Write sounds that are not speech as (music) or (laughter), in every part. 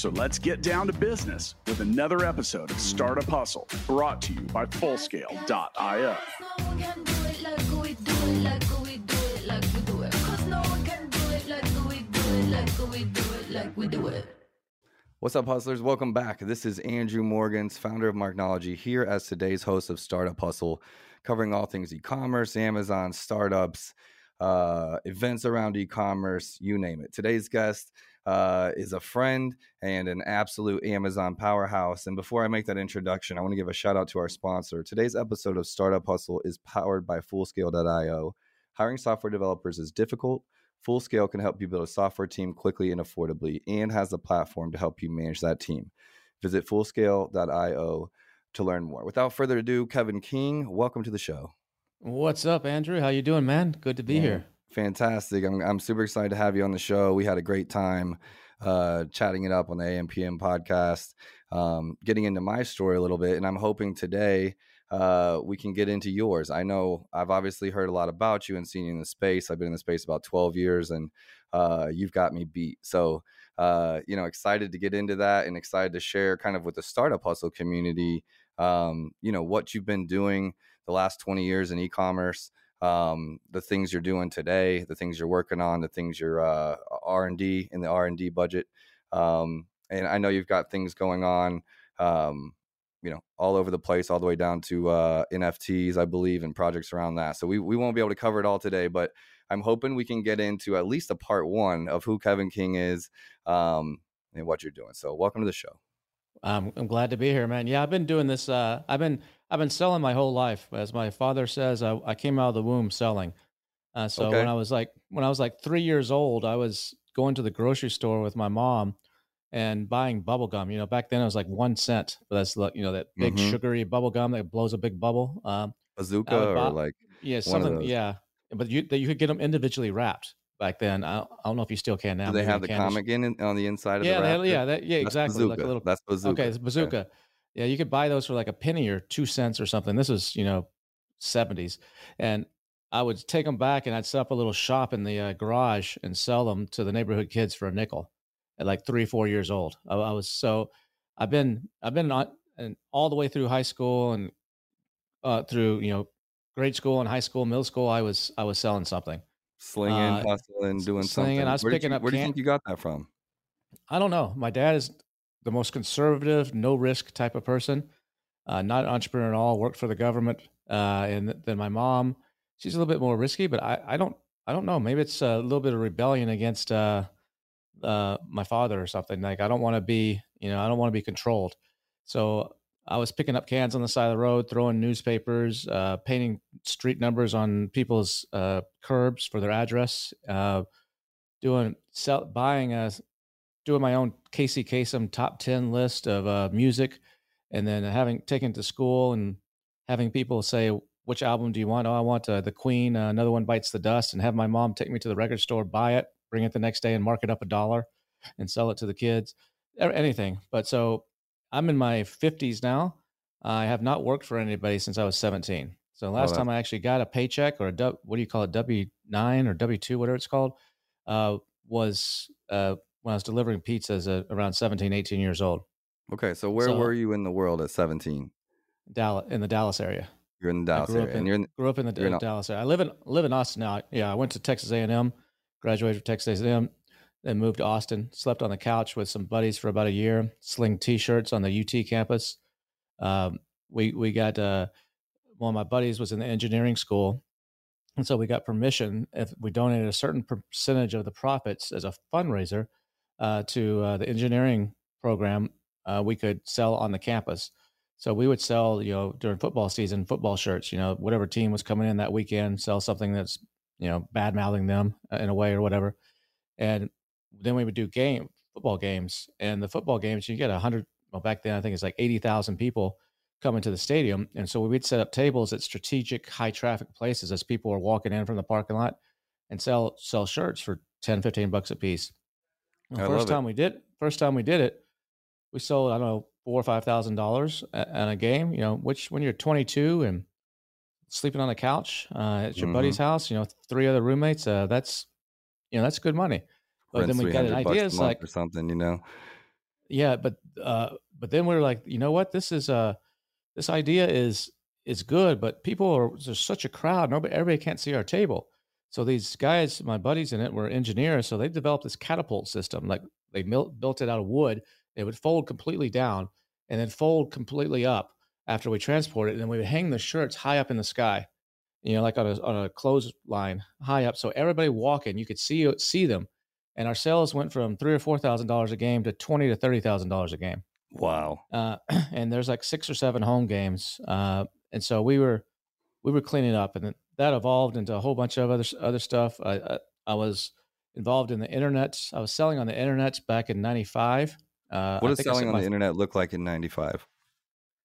So let's get down to business with another episode of Startup Hustle brought to you by Fullscale.io. What's up, hustlers? Welcome back. This is Andrew Morgans, founder of Marknology, here as today's host of Startup Hustle, covering all things e commerce, Amazon, startups, uh, events around e commerce, you name it. Today's guest uh, is a friend and an absolute Amazon powerhouse. And before I make that introduction, I want to give a shout out to our sponsor. Today's episode of Startup Hustle is powered by Fullscale.io. Hiring software developers is difficult. Fullscale can help you build a software team quickly and affordably and has the platform to help you manage that team. Visit fullscale.io to learn more. Without further ado, Kevin King, welcome to the show. What's up, Andrew? How you doing, man? Good to be yeah. here. Fantastic. I'm, I'm super excited to have you on the show. We had a great time uh, chatting it up on the AMPM podcast, um, getting into my story a little bit. And I'm hoping today uh, we can get into yours. I know I've obviously heard a lot about you and seen you in the space. I've been in the space about 12 years and uh, you've got me beat. So, uh, you know, excited to get into that and excited to share kind of with the startup hustle community, um, you know, what you've been doing the last 20 years in e commerce. Um, the things you're doing today, the things you're working on, the things you're uh, R and D in the R and D budget, um, and I know you've got things going on um, you know all over the place all the way down to uh, nfts i believe and projects around that so we, we won't be able to cover it all today but i'm hoping we can get into at least a part one of who kevin king is um, and what you're doing so welcome to the show. Um, i'm glad to be here man. Yeah i've been doing this uh, i've been i've been selling my whole life as my father says i, I came out of the womb selling uh, so okay. when i was like when i was like three years old i was going to the grocery store with my mom and buying bubble gum. You know, back then it was like one cent, but that's like you know that big mm-hmm. sugary bubble gum that blows a big bubble. Um, Bazooka or like yeah something yeah, but you that you could get them individually wrapped back then. I don't, I don't know if you still can now. Do they have the comic in on the inside of yeah, the wrap? Yeah, that, yeah, exactly. Like a little, that's bazooka. Okay, it's bazooka. Okay. Yeah, you could buy those for like a penny or two cents or something. This was you know, seventies, and I would take them back and I'd set up a little shop in the uh, garage and sell them to the neighborhood kids for a nickel at like three, four years old. I, I was so I've been I've been on and all the way through high school and uh, through you know grade school and high school, middle school. I was I was selling something, slinging, uh, hustling, doing slinging, something. I was where picking you, up. Where do you think you got that from? I don't know. My dad is the most conservative, no risk type of person. Uh, not an entrepreneur at all. Worked for the government, uh, and then my mom, she's a little bit more risky. But I, I don't, I don't know. Maybe it's a little bit of rebellion against uh, uh, my father or something. Like I don't want to be, you know, I don't want to be controlled. So I was picking up cans on the side of the road, throwing newspapers, uh, painting street numbers on people's uh, curbs for their address, uh, doing sell, buying a, doing my own Casey Kasem top ten list of uh, music, and then having taken to school and having people say, "Which album do you want?" Oh, I want uh, the Queen. Uh, another one bites the dust, and have my mom take me to the record store, buy it, bring it the next day and mark it up a dollar and sell it to the kids, anything. But so I'm in my 50s now. I have not worked for anybody since I was 17. So last oh, time I actually got a paycheck or a what do you call it, W nine or W two, whatever it's called, uh, was uh, when I was delivering pizzas at around 17, 18 years old. Okay, so where so, were you in the world at 17? Dallas, in the Dallas area. You're in the Dallas area, in, and you're in, grew up in the Dallas area. I live in live in Austin now. Yeah, I went to Texas A and M graduated from Texas A&M, then moved to Austin. Slept on the couch with some buddies for about a year. Sling T-shirts on the UT campus. Um, we we got uh, one of my buddies was in the engineering school, and so we got permission if we donated a certain percentage of the profits as a fundraiser uh, to uh, the engineering program, uh, we could sell on the campus. So we would sell, you know, during football season, football shirts. You know, whatever team was coming in that weekend, sell something that's you know, bad mouthing them uh, in a way or whatever. And then we would do game football games, and the football games you get a hundred. Well, back then I think it's like eighty thousand people coming to the stadium. And so we'd set up tables at strategic high traffic places as people were walking in from the parking lot and sell sell shirts for 10, 15 bucks a piece. The first time it. we did first time we did it, we sold, I don't know, four or five thousand dollars on a game, you know, which when you're 22 and sleeping on the couch uh, at your mm-hmm. buddy's house, you know, three other roommates, uh, that's you know, that's good money. But then we got an idea, it's like or something, you know. Yeah, but uh, but then we are like, you know what? This is uh this idea is is good, but people are there's such a crowd. Nobody, everybody can't see our table. So these guys, my buddies in it, were engineers. So they developed this catapult system. Like they built it out of wood. It would fold completely down and then fold completely up after we transport it. And then we would hang the shirts high up in the sky, you know, like on a on a clothesline high up. So everybody walking, you could see see them and our sales went from three or four thousand dollars a game to twenty to thirty thousand dollars a game. Wow! Uh, (clears throat) and there's like six or seven home games, uh, and so we were we were cleaning up, and that evolved into a whole bunch of other other stuff. I, I, I was involved in the internet. I was selling on the internet back in '95. Uh, what does selling on the internet look like in '95?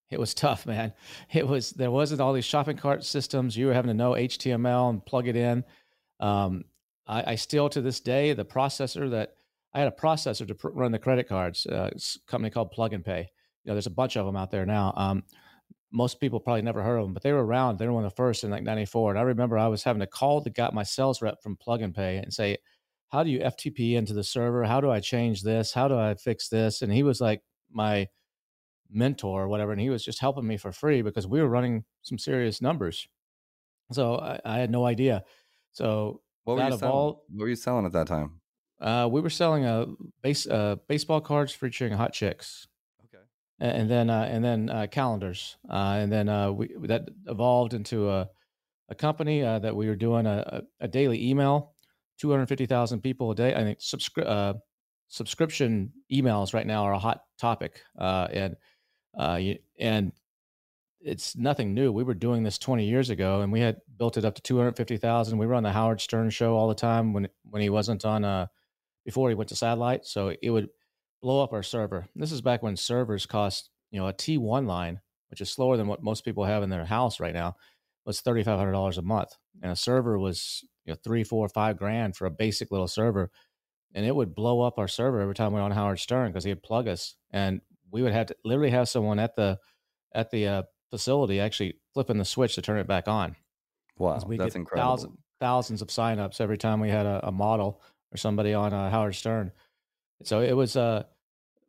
It was tough, man. (laughs) It was there wasn't all these shopping cart systems. You were having to know HTML and plug it in. Um, I, I, still to this day the processor that I had a processor to pr- run the credit cards. Uh, it's a company called Plug and Pay. You know, there's a bunch of them out there now. Um, most people probably never heard of them, but they were around. They were one of the first in like '94. And I remember I was having to call the got my sales rep from Plug and Pay and say, "How do you FTP into the server? How do I change this? How do I fix this?" And he was like my mentor or whatever, and he was just helping me for free because we were running some serious numbers. So I, I had no idea. So what were, you selling? what were you selling at that time? Uh, we were selling a base uh, baseball cards featuring hot chicks. And then uh, and then uh, calendars, uh, and then we that evolved into a a company that we were doing a, a daily email, two hundred fifty thousand people a day. I think subscri- subscription emails right now are a hot topic, and and it's nothing new. We were doing this 20 years ago, and we had built it up to 250,000. We were on the Howard Stern show all the time when when he wasn't on uh before he went to satellite, so it would blow up our server. This is back when servers cost you know a T1 line, which is slower than what most people have in their house right now, was thirty five hundred dollars a month, and a server was you know three, four, five grand for a basic little server, and it would blow up our server every time we were on Howard Stern because he'd plug us, and we would have to literally have someone at the at the uh, facility actually flipping the switch to turn it back on. Wow, we that's incredible. Thousands, thousands of signups every time we had a, a model or somebody on uh, Howard Stern. So it was uh,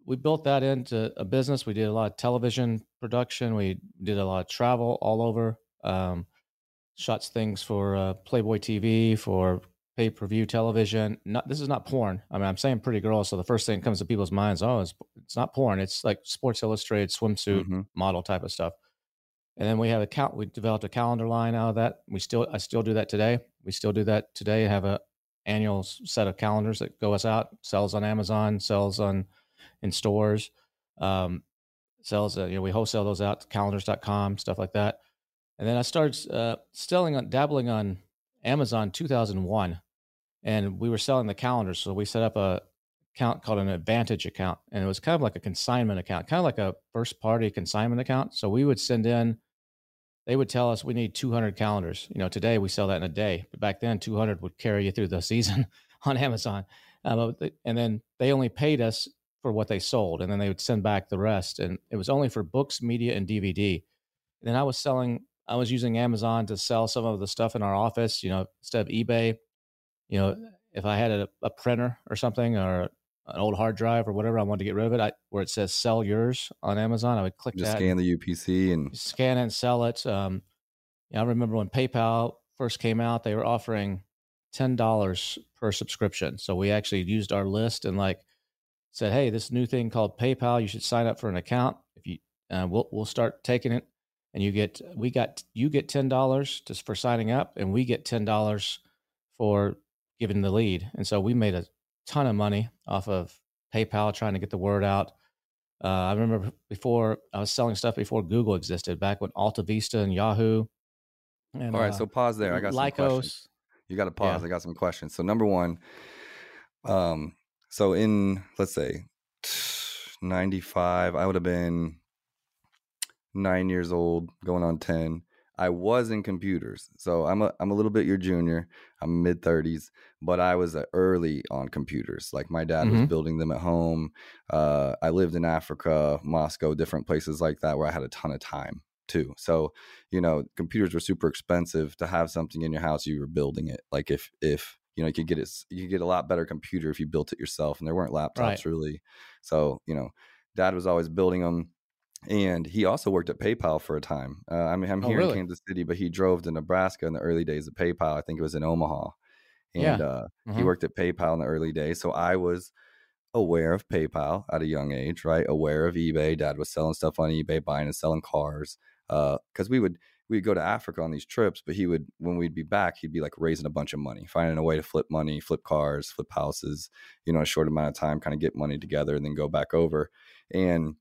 we built that into a business. We did a lot of television production. We did a lot of travel all over. Um, shots things for uh, Playboy TV, for pay per view television. Not this is not porn. I mean, I'm saying pretty girls, so the first thing that comes to people's minds, oh, it's, it's not porn. It's like Sports Illustrated swimsuit mm-hmm. model type of stuff. And then we have a count. We developed a calendar line out of that. We still, I still do that today. We still do that today. Have a annual set of calendars that go us out. Sells on Amazon. Sells on in stores. Um, sells. Uh, you know, we wholesale those out to calendars.com, stuff like that. And then I started uh, selling on, dabbling on Amazon 2001, and we were selling the calendars. So we set up a account called an Advantage account, and it was kind of like a consignment account, kind of like a first party consignment account. So we would send in they would tell us we need 200 calendars. You know, today we sell that in a day, but back then 200 would carry you through the (laughs) season on Amazon. Um, and then they only paid us for what they sold, and then they would send back the rest. And it was only for books, media, and DVD. And then I was selling, I was using Amazon to sell some of the stuff in our office. You know, instead of eBay, you know, if I had a, a printer or something or an old hard drive or whatever I wanted to get rid of it, I, where it says "sell yours" on Amazon, I would click Just that. Scan the UPC and scan it and sell it. Um, I remember when PayPal first came out, they were offering ten dollars per subscription. So we actually used our list and like said, "Hey, this new thing called PayPal, you should sign up for an account. If you, uh, we'll we'll start taking it, and you get we got you get ten dollars just for signing up, and we get ten dollars for giving the lead. And so we made a ton of money off of PayPal trying to get the word out. Uh, I remember before I was selling stuff before Google existed, back when Alta Vista and Yahoo. And, All right, uh, so pause there. I got Lycos. some questions. You got to pause. Yeah. I got some questions. So number one, um, so in let's say ninety five, I would have been nine years old, going on 10. I was in computers. So I'm a, I'm a little bit your junior. I'm mid 30s, but I was uh, early on computers. Like my dad mm-hmm. was building them at home. Uh, I lived in Africa, Moscow, different places like that where I had a ton of time too. So, you know, computers were super expensive to have something in your house. You were building it. Like if, if, you know, you could get it, you could get a lot better computer if you built it yourself and there weren't laptops right. really. So, you know, dad was always building them and he also worked at PayPal for a time. Uh, I mean, I'm oh, here really? in Kansas City, but he drove to Nebraska in the early days of PayPal. I think it was in Omaha, and yeah. uh, mm-hmm. he worked at PayPal in the early days. So I was aware of PayPal at a young age, right? Aware of eBay. Dad was selling stuff on eBay, buying and selling cars. Because uh, we would we'd go to Africa on these trips, but he would when we'd be back, he'd be like raising a bunch of money, finding a way to flip money, flip cars, flip houses, you know, a short amount of time, kind of get money together, and then go back over. And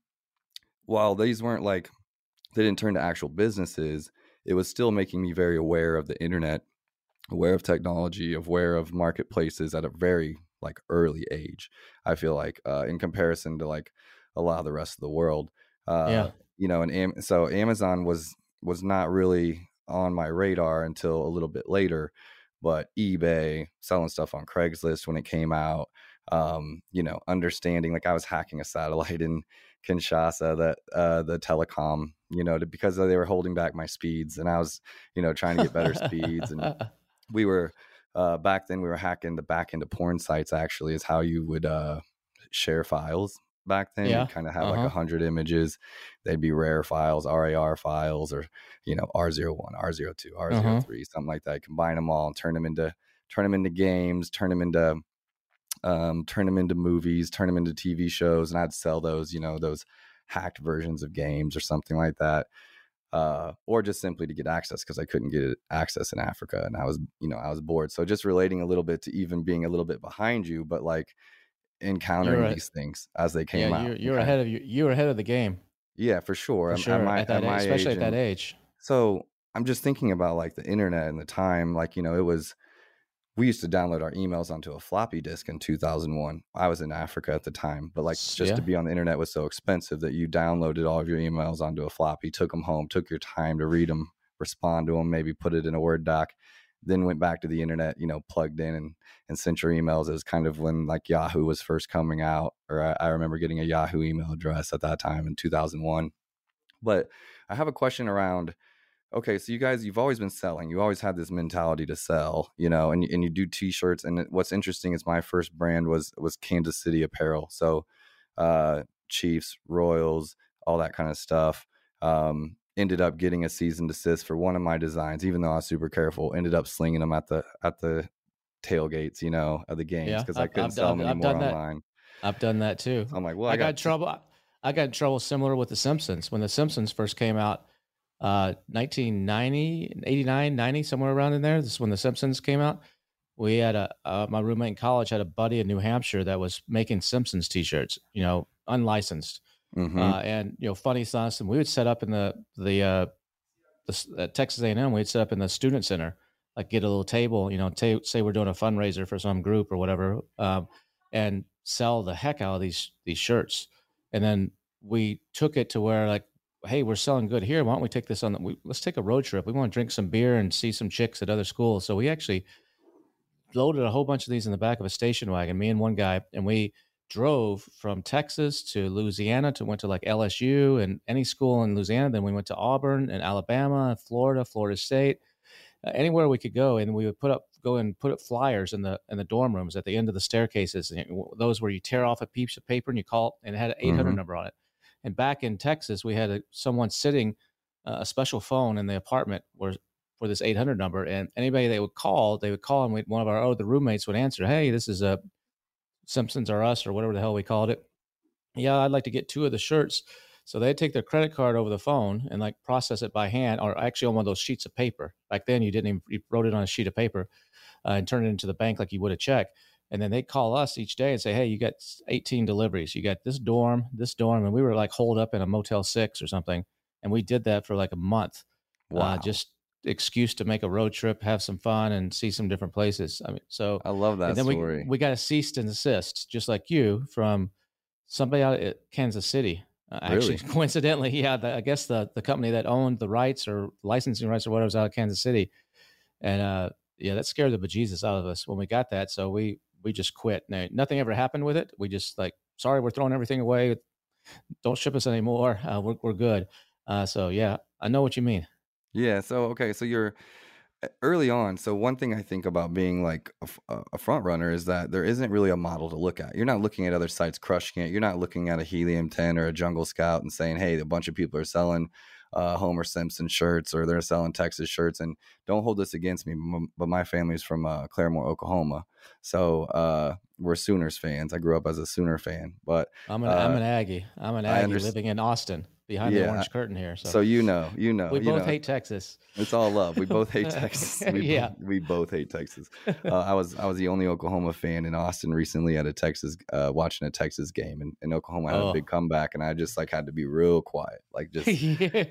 while these weren't like they didn't turn to actual businesses, it was still making me very aware of the internet, aware of technology, aware of marketplaces at a very like early age. I feel like uh, in comparison to like a lot of the rest of the world. Uh, yeah. You know, and Am- so Amazon was was not really on my radar until a little bit later, but eBay selling stuff on Craigslist when it came out. Um, you know, understanding like I was hacking a satellite in Kinshasa that uh, the telecom, you know, to, because they were holding back my speeds, and I was, you know, trying to get better speeds, and (laughs) we were uh, back then we were hacking the back into porn sites. Actually, is how you would uh, share files back then. Yeah. You kind of have uh-huh. like a hundred images. They'd be rare files, RAR files, or you know, R01, R02, R03, uh-huh. something like that. Combine them all and turn them into turn them into games, turn them into um, turn them into movies, turn them into TV shows, and I'd sell those, you know, those hacked versions of games or something like that. Uh, or just simply to get access because I couldn't get access in Africa and I was, you know, I was bored. So just relating a little bit to even being a little bit behind you, but like encountering a, these things as they came yeah, out. You're, you're ahead of you. You're ahead of the game. Yeah, for sure. For sure. At my, at that at age, especially at that age. So I'm just thinking about like the internet and the time. Like you know, it was we used to download our emails onto a floppy disk in 2001. I was in Africa at the time, but like just yeah. to be on the internet was so expensive that you downloaded all of your emails onto a floppy, took them home, took your time to read them, respond to them, maybe put it in a Word doc, then went back to the internet, you know, plugged in and, and sent your emails. It was kind of when like Yahoo was first coming out, or I, I remember getting a Yahoo email address at that time in 2001. But I have a question around okay, so you guys, you've always been selling. You always had this mentality to sell, you know, and and you do t-shirts. And what's interesting is my first brand was was Kansas City Apparel. So, uh, Chiefs, Royals, all that kind of stuff. Um, ended up getting a cease and desist for one of my designs, even though I was super careful. Ended up slinging them at the at the tailgates, you know, of the games because yeah, I couldn't I've sell done, them anymore online. I've done that too. I'm like, well, I, I got, got trouble. I got in trouble similar with the Simpsons when the Simpsons first came out uh 1990 89 90 somewhere around in there this is when the simpsons came out we had a uh, my roommate in college had a buddy in new hampshire that was making simpsons t-shirts you know unlicensed mm-hmm. uh, and you know funny sauce and we would set up in the the uh the texas a&m we'd set up in the student center like get a little table you know t- say we're doing a fundraiser for some group or whatever um, and sell the heck out of these these shirts and then we took it to where like hey, we're selling good here. Why don't we take this on? The, we, let's take a road trip. We want to drink some beer and see some chicks at other schools. So we actually loaded a whole bunch of these in the back of a station wagon, me and one guy, and we drove from Texas to Louisiana to went to like LSU and any school in Louisiana. Then we went to Auburn and Alabama, Florida, Florida State, uh, anywhere we could go, and we would put up go and put up flyers in the in the dorm rooms at the end of the staircases. Those where you tear off a piece of paper and you call it, and it had an 800 mm-hmm. number on it. And back in Texas, we had a, someone sitting uh, a special phone in the apartment where for this 800 number, and anybody they would call, they would call, and one of our other roommates would answer, "Hey, this is a uh, Simpsons or us or whatever the hell we called it. Yeah, I'd like to get two of the shirts." So they'd take their credit card over the phone and like process it by hand, or actually on one of those sheets of paper. Back then, you didn't even you wrote it on a sheet of paper uh, and turn it into the bank like you would a check and then they'd call us each day and say, "Hey, you got 18 deliveries. You got this dorm, this dorm," and we were like holed up in a Motel Six or something, and we did that for like a month. Uh, wow! Uh, just excuse to make a road trip, have some fun, and see some different places. I mean, so I love that then story. We, we got a cease and desist, just like you, from somebody out at Kansas City. Uh, actually, Really? (laughs) coincidentally, yeah, the, I guess the the company that owned the rights or licensing rights or whatever was out of Kansas City, and uh, yeah, that scared the bejesus out of us when we got that. So we we just quit. Now, nothing ever happened with it. We just like, sorry, we're throwing everything away. Don't ship us anymore. Uh, we're we're good. Uh, so yeah, I know what you mean. Yeah. So okay. So you're early on. So one thing I think about being like a front runner is that there isn't really a model to look at. You're not looking at other sites crushing it. You're not looking at a Helium 10 or a Jungle Scout and saying, "Hey, a bunch of people are selling." Uh, Homer Simpson shirts, or they're selling Texas shirts, and don't hold this against me, but my family's from uh, Claremore, Oklahoma, so uh, we're Sooners fans. I grew up as a Sooner fan, but I'm an I'm uh, an Aggie. I'm an Aggie living in Austin behind the orange curtain here. So, So you know, you know, we you both know. hate Texas. It's all love. We both hate (laughs) Texas. (laughs) We, Yeah. both, we both hate Texas. (laughs) Uh, I was I was the only Oklahoma fan in Austin recently at a Texas uh, watching a Texas game, and, and Oklahoma had Oh. a big comeback, and I just like had to be real quiet, like just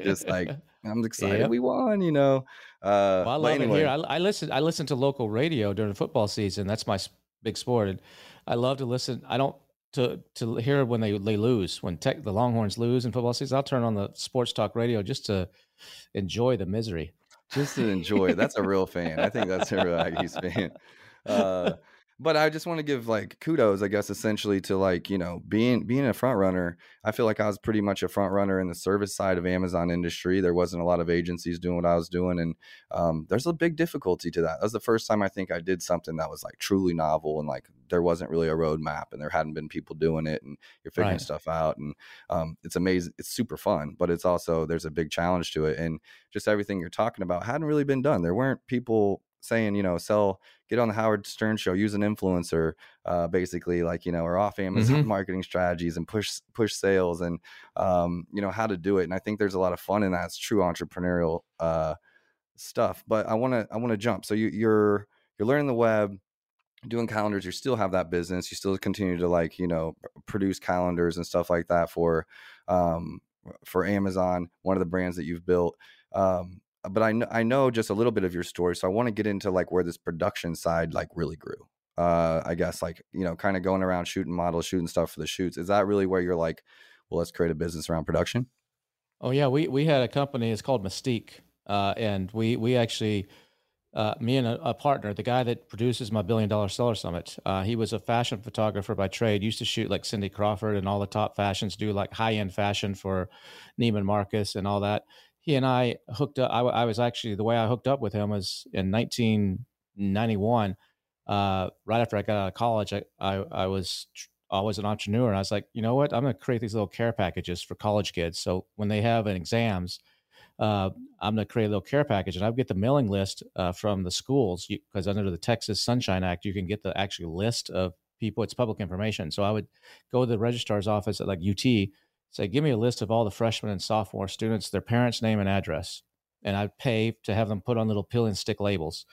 just like I'm excited Yep. we won, you know. Uh, Well, I love anyway, it here. I, I listen. I listen to local radio during the football season. That's my big sport, and I love to listen. I don't to to hear when they they lose when tech, the Longhorns lose in football season. I'll turn on the sports talk radio just to enjoy the misery. just to enjoy. That's a real fan. I think that's a real Aggies fan. Uh, but I just want to give like kudos, I guess, essentially to like you know being being a front runner. I feel like I was pretty much a front runner in the service side of Amazon industry. There wasn't a lot of agencies doing what I was doing, and um, there's a big difficulty to that. That was the first time I think I did something that was like truly novel and like there wasn't really a roadmap and there hadn't been people doing it, and you're figuring Right. stuff out, and um, it's amazing. It's super fun, but it's also there's a big challenge to it, and just everything you're talking about hadn't really been done. There weren't people saying, you know, sell, get on the Howard Stern show, use an influencer, uh, basically like, you know, or off Amazon marketing strategies and push, push sales and, um, you know, how to do it. And I think there's a lot of fun in that. It's true entrepreneurial, uh, stuff, but I want to, I want to jump. So you, you're, you're learning the web, doing calendars, you still have that business. You still continue to like, you know, produce calendars and stuff like that for, um, for Amazon, one of the brands that you've built. Um, but I know I know just a little bit of your story, so I want to get into like where this production side like really grew. Uh, I guess like you know, kind of going around shooting models, shooting stuff for the shoots. Is that really where you're like, well, let's create a business around production? Oh yeah, we we had a company. It's called Mystique, uh, and we we actually, uh, me and a, a partner, the guy that produces my billion dollar seller summit, uh, he was a fashion photographer by trade. Used to shoot like Cindy Crawford and all the top fashions, do like high end fashion for Neiman Marcus and all that. He and I hooked up. I was actually the way I hooked up with him was in 1991. Uh, right after I got out of college, I I, I was I was an entrepreneur, and I was like, you know what? I'm going to create these little care packages for college kids. So when they have an exams, uh, I'm going to create a little care package, and I get the mailing list uh, from the schools because under the Texas Sunshine Act, you can get the actual list of people. It's public information. So I would go to the registrar's office at like UT, say, give me a list of all the freshmen and sophomore students, their parents' name and address, and I'd pay to have them put on little pill and stick labels.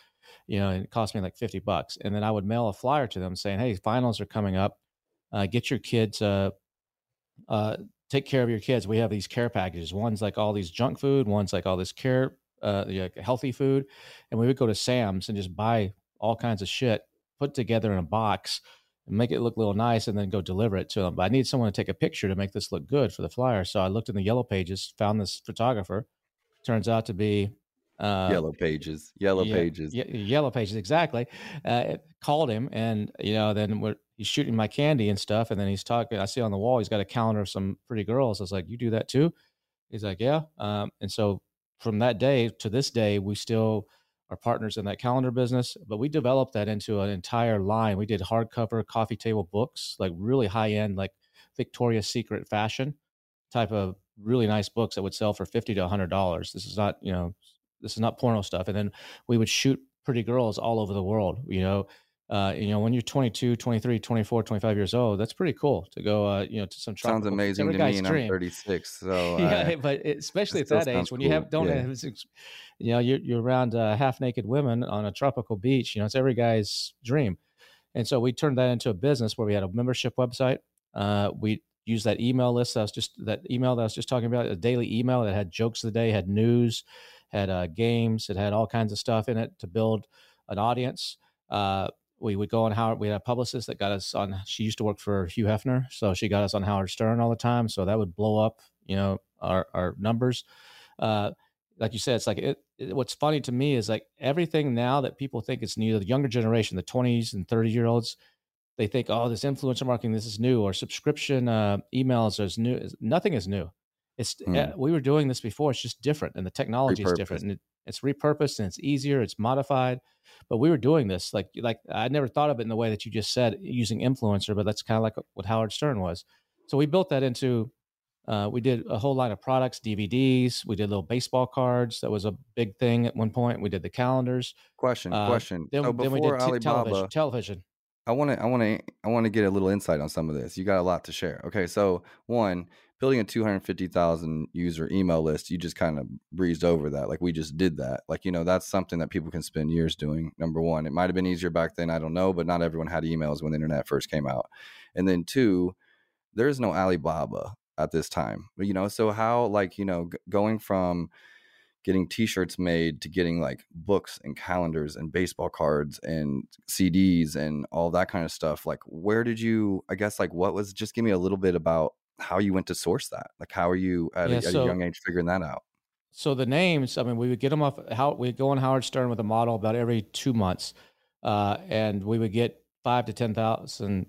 You know, it cost me like 50 bucks. And then I would mail a flyer to them saying, hey, finals are coming up. Uh, get your kids uh, uh, take care of your kids. We have these care packages. One's like all these junk food. One's like all this care, uh, like healthy food. And we would go to Sam's and just buy all kinds of shit, put together in a box, and make it look a little nice, and then go deliver it to them. But I need someone to take a picture to make this look good for the flyer. So I looked in the yellow pages, found this photographer. Turns out to be uh, yellow pages, yellow yeah, pages. ye- yellow pages, exactly. Uh, called him, and you know, then we're, he's shooting my candy and stuff, and then he's talking. I see on the wall he's got a calendar of some pretty girls. I was like, "You do that too?" He's like, "Yeah." Um, and so from that day to this day, we still are partners in that calendar business. But we developed that into an entire line. We did hardcover coffee table books, like really high end, like Victoria's Secret fashion type of really nice books that would sell for fifty to hundred dollars. This is not, you know, this is not porno stuff. And then we would shoot pretty girls all over the world, you know. Uh, you know, when you're 22, 23, 24, 25 years old, that's pretty cool to go, uh, you know, to some tropical. Sounds amazing to me, and I'm 36. (laughs) So yeah, I- but especially at that age, when you cool. have don't Yeah. have, you know, you're you're around uh, half naked women on a tropical beach. You know, it's every guy's dream. And so we turned that into a business where we had a membership website. Uh, we used that email list that I was just that email that I was just talking about, a daily email that had jokes of the day, had news, had uh, games, it had all kinds of stuff in it to build an audience. Uh, we would go on Howard. We had a publicist that got us on. She used to work for Hugh Hefner, so she got us on Howard Stern all the time. So that would blow up, you know, our our numbers. Uh, like you said, it's like it, it, What's funny to me is like everything now that people think it's new. The younger generation, the twenties and thirty year olds, they think, oh, this influencer marketing, this is new, or subscription uh, emails is new. Nothing is new. It's mm. we were doing this before. It's just different, and the technology is different, and it, it's repurposed and it's easier. It's modified, but we were doing this like like I never thought of it in the way that you just said using influencer, but that's kind of like what Howard Stern was. So we built that into. Uh, we did a whole line of products, DVDs. We did little baseball cards. That was a big thing at one point. We did the calendars. Question, uh, question. Then, so then we did t- television. television. I want to, I want to, I want to get a little insight on some of this. You got a lot to share. Okay, so one, building a 250,000 user email list, you just kind of breezed over that. Like we just did that. Like, you know, that's something that people can spend years doing. Number one, it might have been easier back then. I don't know, but not everyone had emails when the internet first came out. And then two, there's no Alibaba at this time, you know? So how like, you know, g- going from, getting t-shirts made to getting like books and calendars and baseball cards and CDs and all that kind of stuff like where did you I guess like what was just give me a little bit about how you went to source that. Like, how are you at, yeah, a, so, at a young age figuring that out? So the names, I mean, we would get them off. How we go on Howard Stern with a model about every two months, uh, and we would get five to ten thousand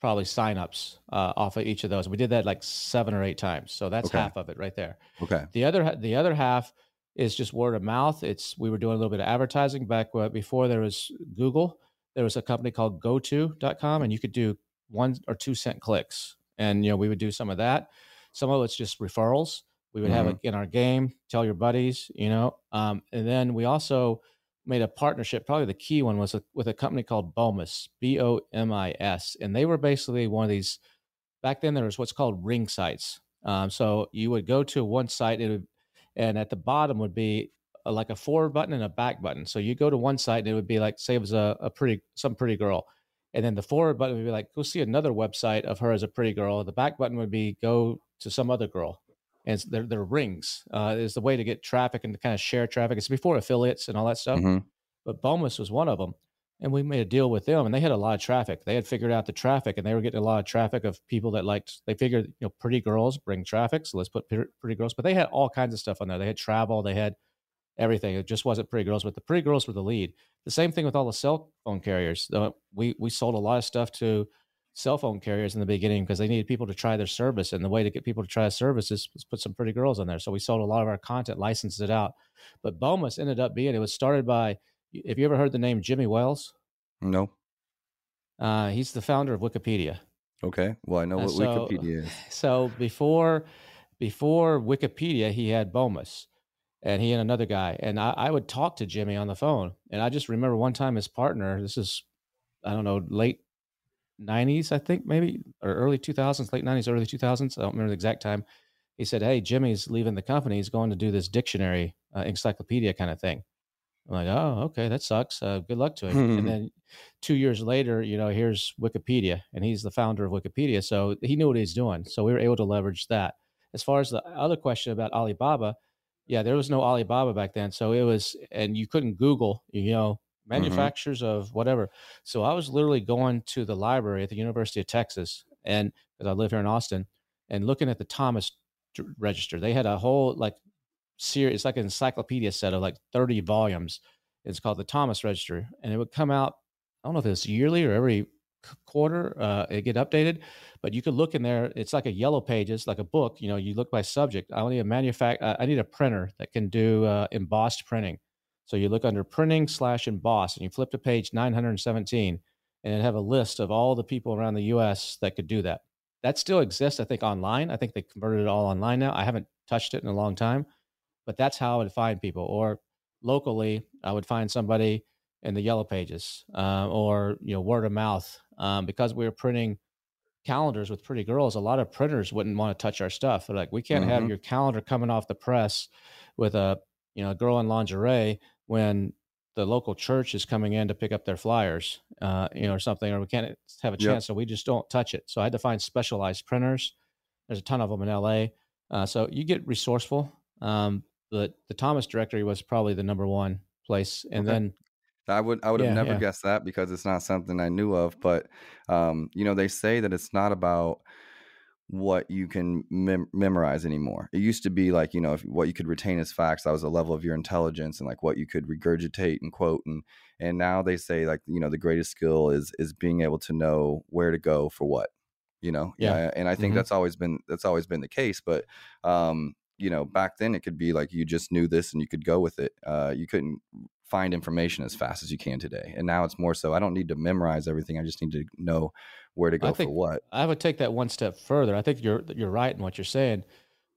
probably signups uh, off of each of those. We did that like seven or eight times, so that's okay. half of it right there. Okay. The other the other half is just word of mouth. It's we were doing a little bit of advertising back before there was Google. There was a company called GoTo.com, and you could do one or two cent clicks and you know we would do some of that. Some of it's just referrals. We would mm-hmm. have it in our game tell your buddies you know um, and then we also made a partnership probably the key one was a, with a company called bomis b-o-m-i-s and they were basically one of these back then there was what's called ring sites. Um, so you would go to one site would, and at the bottom would be a, like a forward button and a back button. So you go to one site and it would be like say it was a, a pretty some pretty girl and then the forward button would be like, go see another website of her as a pretty girl. The back button would be go to some other girl. And they're, they're rings uh, is the way to get traffic and to kind of share traffic. It's before affiliates and all that stuff. Mm-hmm. But Bomis was one of them. And we made a deal with them and they had a lot of traffic. They had figured out the traffic and they were getting a lot of traffic of people that liked, they figured, you know, pretty girls bring traffic. So let's put pretty girls. But they had all kinds of stuff on there. They had travel, they had everything. It just wasn't pretty girls, but the pretty girls were the lead. The same thing with all the cell phone carriers. We we sold a lot of stuff to cell phone carriers in the beginning because they needed people to try their service, and the way to get people to try a service is, is put some pretty girls on there. So we sold a lot of our content, licensed it out. But Bomis ended up being it was started by. Have you ever heard the name Jimmy Wales? No. Uh, he's the founder of Wikipedia. Okay. Well, I know what so, Wikipedia is. (laughs) So before before Wikipedia, he had Bomis and he and another guy. And I, I, would talk to Jimmy on the phone. And I just remember one time his partner, this is, I don't know, late 90s, I think maybe, or early 2000s, late 90s, early 2000s. I don't remember the exact time. He said, Hey, Jimmy's leaving the company. He's going to do this dictionary, uh, encyclopedia kind of thing. I'm like, Oh, okay, that sucks. Uh, good luck to him. and then two years later, you know, here's Wikipedia, and he's the founder of Wikipedia. So he knew what he's doing. So we were able to leverage that. As far as the other question about Alibaba, yeah, there was no Alibaba back then. So it was, and you couldn't Google, you know, mm-hmm. manufacturers mm-hmm. of whatever. So I was literally going to the library at the University of Texas, and because I live here in Austin, and looking at the Thomas register. They had a whole like series, it's like an encyclopedia set of like 30 volumes. It's called the Thomas Register, and it would come out. I don't know if it's yearly or every quarter uh, it get updated but you could look in there it's like a yellow pages like a book you know you look by subject i need a manufact i need a printer that can do uh, embossed printing. So you look under printing slash emboss and you flip to page 917 and it have a list of all the people around the us that could do that. That still exists i think online i think they converted it all online now i haven't touched it in a long time but that's how i would find people or locally i would find somebody in the yellow pages uh, or you know word of mouth um, because we were printing calendars with pretty girls a lot of printers wouldn't want to touch our stuff they're like we can't mm-hmm. have your calendar coming off the press with a you know a girl in lingerie when the local church is coming in to pick up their flyers uh, you know or something or we can't have a chance yep. so we just don't touch it so i had to find specialized printers there's a ton of them in la uh, so you get resourceful um, but the thomas directory was probably the number one place and okay. then I would I would have never yeah. guessed that because it's not something I knew of. But um, you know, they say that it's not about what you can mem- memorize anymore. It used to be like you know if, what you could retain as facts. That was a level of your intelligence and like what you could regurgitate and quote. And and now they say like you know the greatest skill is is being able to know where to go for what. You know, Yeah. and I think Mhm. that's always been that's always been the case. But um, you know, back then it could be like you just knew this and you could go with it. Uh, you couldn't find information as fast as you can today. And now it's more so I don't need to memorize everything. I just need to know where to go for think what. I would take that one step further. I think you're you're right in what you're saying,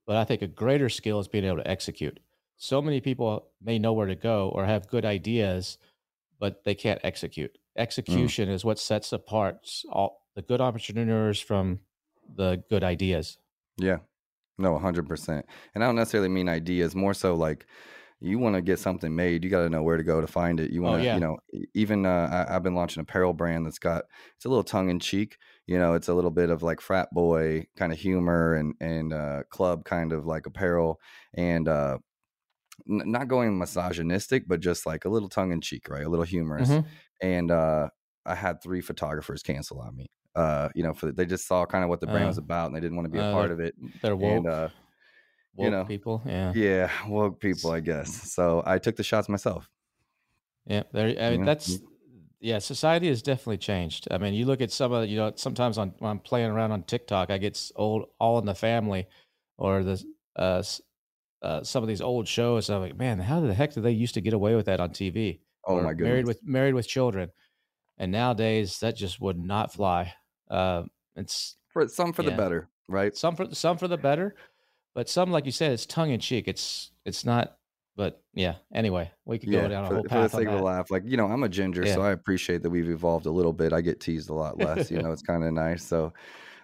but I think a greater skill is being able to execute. So many people may know where to go or have good ideas, but they can't execute. Mm. Execution is what sets apart all the good entrepreneurs from the good ideas. Yeah. No, 100%. And I don't necessarily mean ideas, more so like you want to get something made, you got to know where to go to find it. You Oh want to, yeah. you know, even uh, I, I've been launching an apparel brand that's got it's a little tongue in cheek. You know, it's a little bit of like frat boy kind of humor and and uh, club kind of like apparel, and uh, n- not going misogynistic, but just like a little tongue in cheek, right? A little humorous. Mhm. And uh, I had three photographers cancel on me. Uh, you know, for they just saw kind of what the brand Uh, was about, and they didn't want to be a uh, part of it. they're And woke uh, you know, people. Yeah. yeah, woke people, I guess. So I took the shots myself. Yeah, there. I mean, know, that's yeah. Society has definitely changed. I mean, you look at some of you know. Sometimes on when I'm playing around on TikTok, I get old All in the Family, or the uh, uh, some of these old shows. I'm like, man, how the heck did they used to get away with that on TV? oh Or my Married with Married with Children, and nowadays that just would not fly. Uh, it's For some for the better, right? some for some for the better, but some like you said, it's tongue in cheek. It's it's not. But yeah. Anyway, we could go Yeah, down a for, whole the- for the path on sake of a laugh. Like, you know, I'm a ginger, so I appreciate that we've evolved a little bit. I get teased a lot less, you know, it's (laughs) kind of nice. So,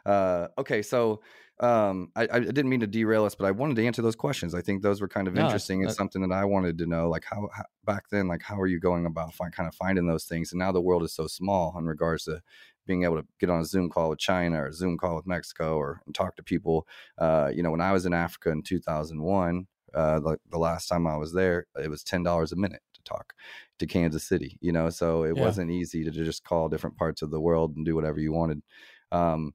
uh, okay. So, um, I, I didn't mean to derail us, but I wanted to answer those questions. I think those were kind of No, interesting. It's that, something that I wanted to know, like how, how back then, like how are you going about find, kind of finding those things? And now the world is so small in regards to being able to get on a Zoom call with China or a Zoom call with Mexico or and talk to people. Uh, you know, when I was in Africa in 2001, uh, the, the last time I was there, it was ten dollars a minute to talk to Kansas City. You know, so it yeah. wasn't easy to just call different parts of the world and do whatever you wanted. Um,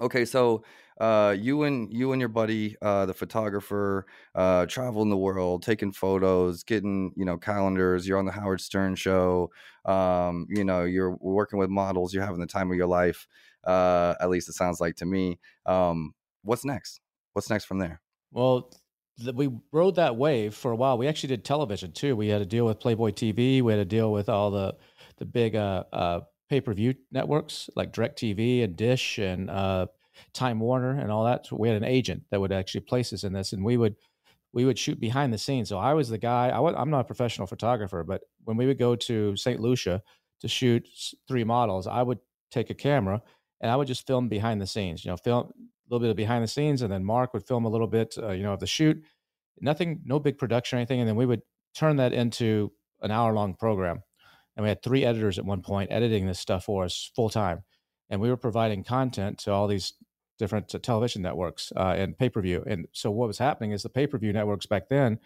okay, so uh, you and you and your buddy, uh, the photographer, uh, traveling the world, taking photos, getting you know calendars. You're on the Howard Stern show. Um, you know, you're working with models. You're having the time of your life. Uh, at least it sounds like to me. Um, what's next? What's next from there? Well, we rode that wave for a while. We actually did television too. We had to deal with Playboy TV. We had to deal with all the the big uh, uh, pay per view networks like DirecTV and Dish and uh, Time Warner and all that. So we had an agent that would actually place us in this, and we would we would shoot behind the scenes. So I was the guy. I was, I'm not a professional photographer, but when we would go to St. Lucia to shoot three models, I would take a camera and I would just film behind the scenes. You know, film a little bit of behind the scenes, and then Mark would film a little bit, uh, you know, of the shoot. Nothing, no big production or anything, and then we would turn that into an hour long program. And we had three editors at one point editing this stuff for us full time, and we were providing content to all these different television networks uh, and pay per view. And so what was happening is the pay per view networks back then,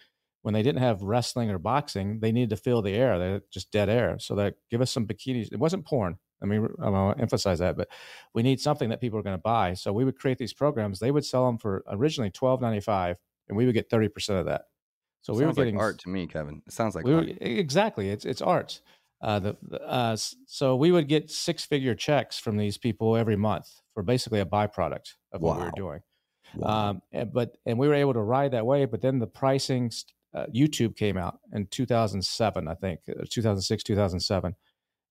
when they didn't have wrestling or boxing, they needed to fill the air. They had just dead air. So that give us some bikinis. It wasn't porn. I mean, I want to emphasize that, but we need something that people are going to buy. So we would create these programs. They would sell them for originally twelve ninety five, and we would get thirty percent of that. So we were Sounds like getting art to me, Kevin. It sounds like we were art. exactly it's it's art. Uh, the, uh, so we would get six figure checks from these people every month for basically a byproduct of what we were doing. Wow. Um, and, but and we were able to ride that way. But then the pricing, uh, YouTube came out in 2007, I think, uh, 2006, 2007.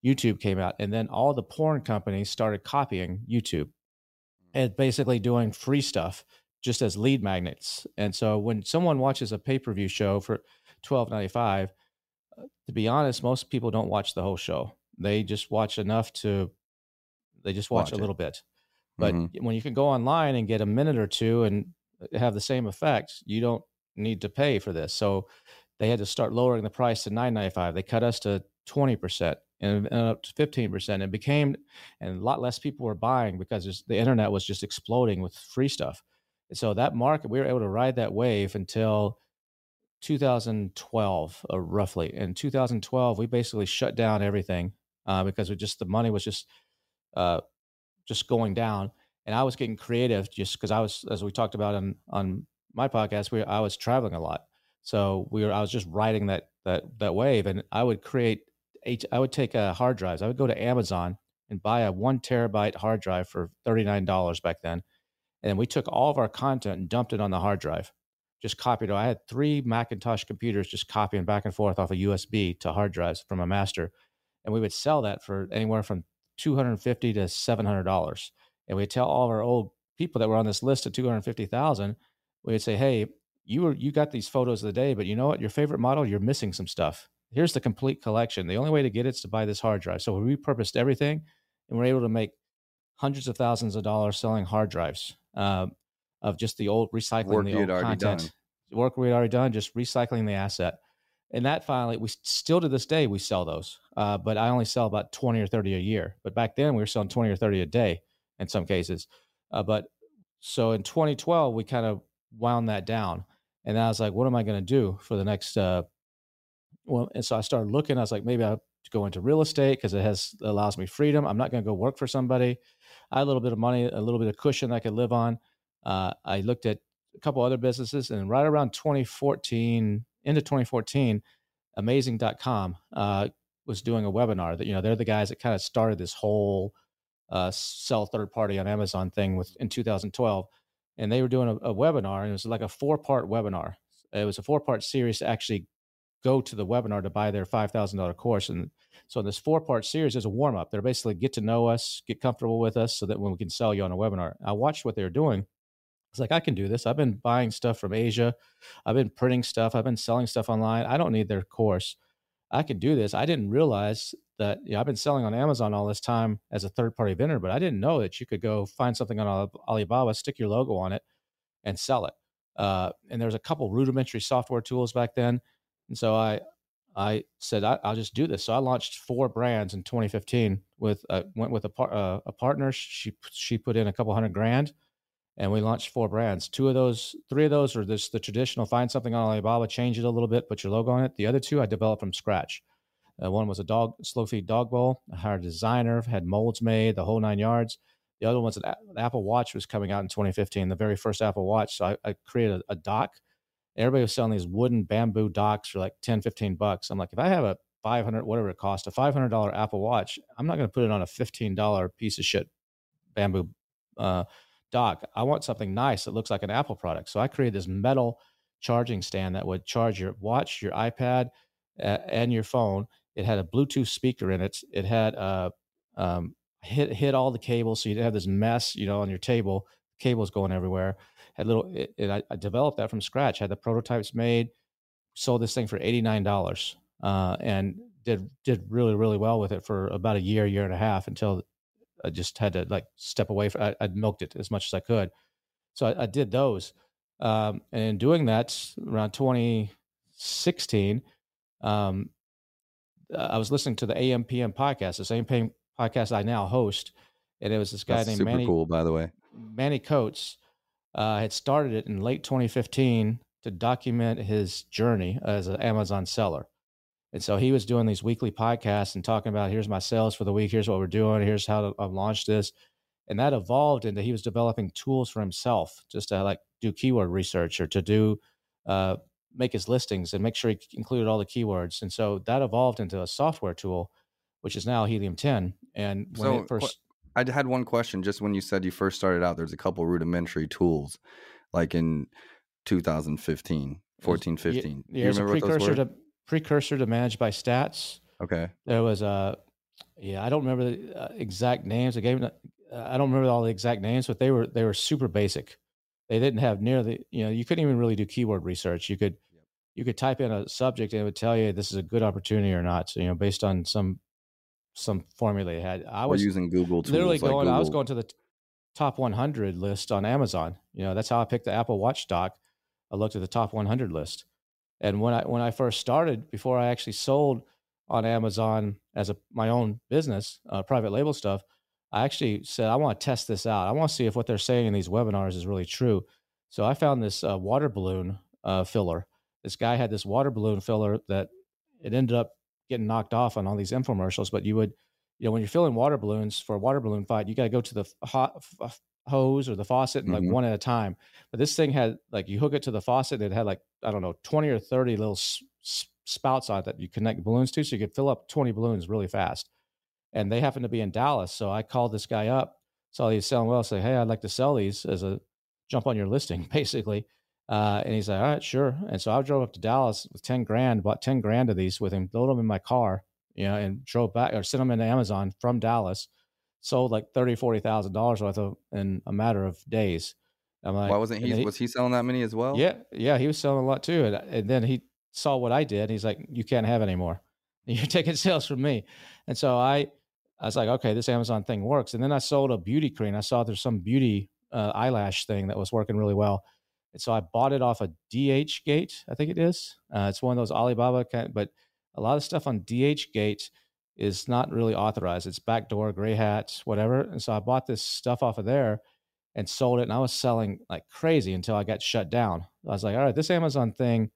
YouTube came out, and then all the porn companies started copying YouTube and basically doing free stuff just as lead magnets. And so when someone watches a pay per view show for 12.95, uh, to be honest, most people don't watch the whole show. They just watch enough to, they just watch, Watch a it. little bit. But Mhm. when you can go online and get a minute or two and uh, have the same effect, you don't need to pay for this. So they had to start lowering the price to nine ninety five. They cut us to twenty percent and, and up to fifteen percent. It became, and a lot less people were buying because the internet was just exploding with free stuff. And so that market, we were able to ride that wave until 2012, uh, roughly. In 2012, we basically shut down everything uh, because we just the money was just uh, just going down, and I was getting creative just because I was, as we talked about on on my podcast, we I was traveling a lot, so we were I was just riding that that that wave, and I would create I would take a hard drives. I would go to Amazon and buy a one terabyte hard drive for thirty nine dollars back then, and we took all of our content and dumped it on the hard drive just copied. I had three Macintosh computers just copying back and forth off a USB to hard drives from a master, and we would sell that for anywhere from two hundred fifty to seven hundred dollars. And we'd tell all of our old people that were on this list of two hundred fifty thousand, we'd say, "Hey, you were you got these photos of the day, but you know what? Your favorite model, you're missing some stuff. Here's the complete collection. The only way to get it is to buy this hard drive." So we repurposed everything, and we're able to make hundreds of thousands of dollars selling hard drives. Uh, of just the old recycling work the old content, work we had already done, just recycling the asset. And that finally, we still to this day we sell those, uh, but I only sell about twenty or thirty a year. But back then we were selling twenty or thirty a day in some cases. Uh, but so in 2012 we kind of wound that down, and I was like, what am I going to do for the next? Uh, well, and so I started looking. I was like, maybe I'll go into real estate because it has allows me freedom. I'm not going to go work for somebody. I had a little bit of money, a little bit of cushion I could live on. Uh, I looked at a couple other businesses, and right around 2014, into 2014, Amazing.com uh, was doing a webinar. That you know they're the guys that kind of started this whole uh, sell third party on Amazon thing with in 2012, and they were doing a, a webinar, and it was like a four part webinar. It was a four part series to actually go to the webinar to buy their five thousand dollar course, and so in this four part series is a warm up. They're basically get to know us, get comfortable with us, so that when we can sell you on a webinar. I watched what they were doing it's like, I can do this. I've been buying stuff from Asia. I've been printing stuff. I've been selling stuff online. I don't need their course. I can do this. I didn't realize that you know, I've been selling on Amazon all this time as a third party vendor, but I didn't know that you could go find something on Alibaba, stick your logo on it, and sell it. Uh, and there's a couple rudimentary software tools back then. And so I, I said I, will just do this. So I launched four brands in 2015 with uh, went with a, par- uh, a partner. She she put in a couple hundred grand and we launched four brands. Two of those, three of those are this the traditional find something on Alibaba, change it a little bit, put your logo on it. The other two I developed from scratch. Uh, one was a dog slow feed dog bowl. I hired a designer, had molds made, the whole nine yards. The other one was an, an Apple Watch was coming out in 2015, the very first Apple Watch. So I, I created a, a dock. Everybody was selling these wooden bamboo docks for like 10, 15 bucks. I'm like, if I have a 500, whatever it cost, a $500 Apple Watch, I'm not going to put it on a $15 piece of shit bamboo uh, dock. I want something nice that looks like an Apple product. So I created this metal charging stand that would charge your watch, your iPad, uh, and your phone. It had a Bluetooth speaker in it. It had uh, um, hit hit all the cables, so you didn't have this mess, you know, on your table. Cables going everywhere. Had little. It, it, I, I, developed that from scratch. Had the prototypes made. Sold this thing for eighty nine dollars, uh, and did did really really well with it for about a year, year and a half until I just had to like step away. From, I, I milked it as much as I could. So I, I did those. Um, and doing that around 2016, um, I was listening to the AMPM podcast, the same podcast I now host. And it was this guy That's named super Manny. cool, by the way. Manny Coats uh, had started it in late 2015 to document his journey as an Amazon seller. And so he was doing these weekly podcasts and talking about here's my sales for the week, here's what we're doing, here's how I've launched this. And that evolved into he was developing tools for himself just to like do keyword research or to do uh, make his listings and make sure he included all the keywords. And so that evolved into a software tool, which is now Helium 10. And when so, it first I had one question just when you said you first started out, there's a couple rudimentary tools like in 2015, 14, 15. Yeah, yeah a precursor to precursor to Managed by Stats. Okay. There was a, yeah, I don't remember the uh, exact names. I gave, uh, I don't remember all the exact names, but they were they were super basic. They didn't have near the, you know, you couldn't even really do keyword research. You could, you could type in a subject and it would tell you this is a good opportunity or not. So you know, based on some some formula they had. I was We're using Google tools literally going. Like Google. I was going to the top 100 list on Amazon. You know, that's how I picked the Apple Watch dock. I looked at the top 100 list. And when I when I first started, before I actually sold on Amazon as a my own business, uh, private label stuff, I actually said I want to test this out. I want to see if what they're saying in these webinars is really true. So I found this uh, water balloon uh, filler, this guy had this water balloon filler that it ended up getting knocked off on all these infomercials. But you would, you know, when you're filling water balloons for a water balloon fight, you got to go to the hot hose or the faucet and like mm-hmm. one at a time. But this thing had like you hook it to the faucet, it had like I don't know twenty or thirty little s- s- spouts on it that you connect balloons to, so you could fill up twenty balloons really fast. And they happened to be in Dallas, so I called this guy up, saw he's selling well, say, hey, I'd like to sell these as a jump on your listing, (laughs) basically. Uh, and he's like, all right, sure. And so I drove up to Dallas with 10 grand, bought 10 grand of these with him, loaded them in my car, you know, and drove back or sent them into Amazon from Dallas, sold like 30, $40,000 worth of in a matter of days. I'm like, why wasn't he, he, was he selling that many as well? Yeah. Yeah. He was selling a lot too. And, and then he saw what I did. He's like, you can't have any more. (laughs) You're taking sales from me. And so I, I was like, okay, this Amazon thing works. And then I sold a beauty cream. I saw there's some beauty uh, eyelash thing that was working really well. And so I bought it off a of DHgate, I think it is. Uh, it's one of those Alibaba kind, but a lot of stuff on DHgate is not really authorized. It's backdoor, gray hats, whatever. And so I bought this stuff off of there and sold it. And I was selling like crazy until I got shut down. I was like, all right, this Amazon thing,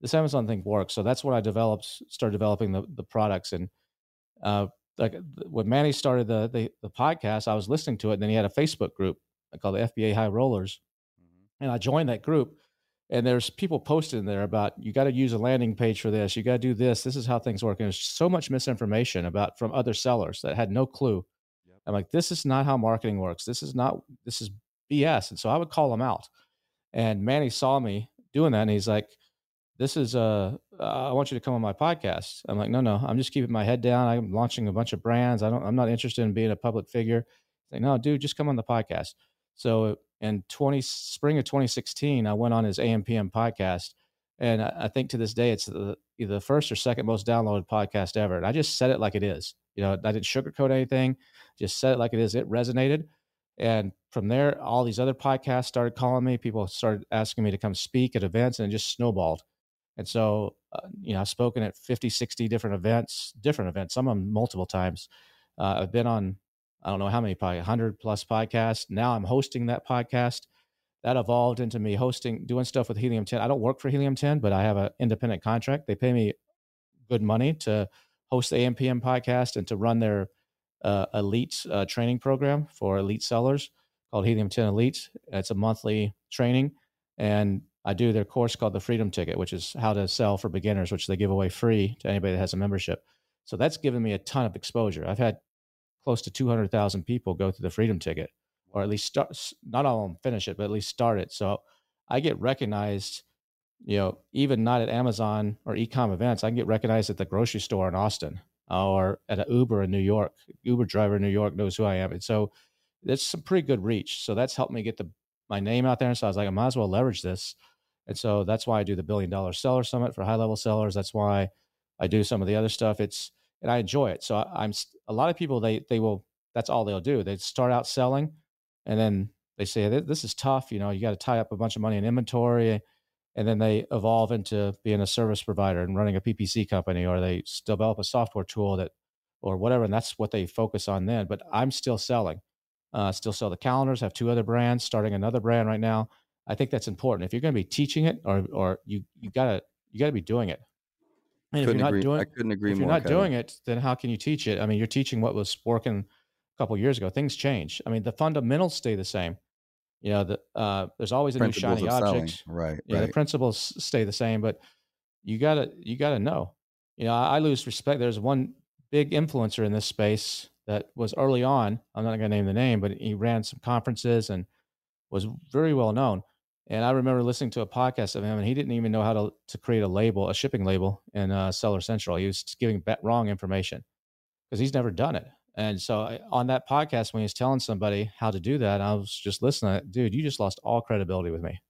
this Amazon thing works. So that's when I developed, started developing the, the products. And uh, like when Manny started the, the, the podcast, I was listening to it. And then he had a Facebook group called the FBA High Rollers and I joined that group. And there's people posting there about you got to use a landing page for this. You got to do this. This is how things work. And there's so much misinformation about from other sellers that had no clue. Yep. I'm like, this is not how marketing works. This is not. This is BS. And so I would call them out. And Manny saw me doing that, and he's like, "This is uh, I want you to come on my podcast." I'm like, "No, no, I'm just keeping my head down. I'm launching a bunch of brands. I don't. I'm not interested in being a public figure." He's like, "No, dude, just come on the podcast." So in 20 spring of 2016, I went on his AMPM podcast, and I, I think to this day it's the, the first or second most downloaded podcast ever. And I just said it like it is. You know, I didn't sugarcoat anything. Just said it like it is. It resonated, and from there, all these other podcasts started calling me. People started asking me to come speak at events, and it just snowballed. And so, uh, you know, I've spoken at 50, 60 different events, different events, some of them multiple times. Uh, I've been on I don't know how many, probably 100 plus podcasts. Now I'm hosting that podcast. That evolved into me hosting, doing stuff with Helium 10. I don't work for Helium 10, but I have an independent contract. They pay me good money to host the AMPM podcast and to run their uh, elite uh, training program for elite sellers called Helium 10 Elite. It's a monthly training. And I do their course called the Freedom Ticket, which is how to sell for beginners, which they give away free to anybody that has a membership. So that's given me a ton of exposure. I've had close to 200,000 people go through the Freedom Ticket, or at least start, not all of them finish it, but at least start it. So I get recognized, you know, even not at Amazon or ecom events, I can get recognized at the grocery store in Austin or at an Uber in New York. Uber driver in New York knows who I am. And so it's some pretty good reach. So that's helped me get the my name out there. And so I was like, I might as well leverage this. And so that's why I do the billion dollar seller summit for high level sellers. That's why I do some of the other stuff. It's and I enjoy it. So I, am a lot of people they they will that's all they'll do. They start out selling, and then they say this is tough. You know, you got to tie up a bunch of money in inventory, and then they evolve into being a service provider and running a PPC company, or they develop a software tool that or whatever, and that's what they focus on then. But I'm still selling. Uh, still sell the calendars. Have two other brands. Starting another brand right now. I think that's important. If you're going to be teaching it, or or you you gotta you gotta be doing it. And if you're not agree, doing, I couldn't agree if more. you're not Kevin. doing it, then how can you teach it? I mean, you're teaching what was working a couple years ago. Things change. I mean, the fundamentals stay the same. You know, the, uh, there's always a new shiny object. Right. Yeah, right. the principles stay the same, but you gotta you gotta know. You know, I, I lose respect. There's one big influencer in this space that was early on. I'm not going to name the name, but he ran some conferences and was very well known. And I remember listening to a podcast of him, and he didn't even know how to, to create a label, a shipping label in uh, Seller Central. He was giving wrong information because he's never done it. And so on that podcast, when he was telling somebody how to do that, I was just listening. Dude, you just lost all credibility with me.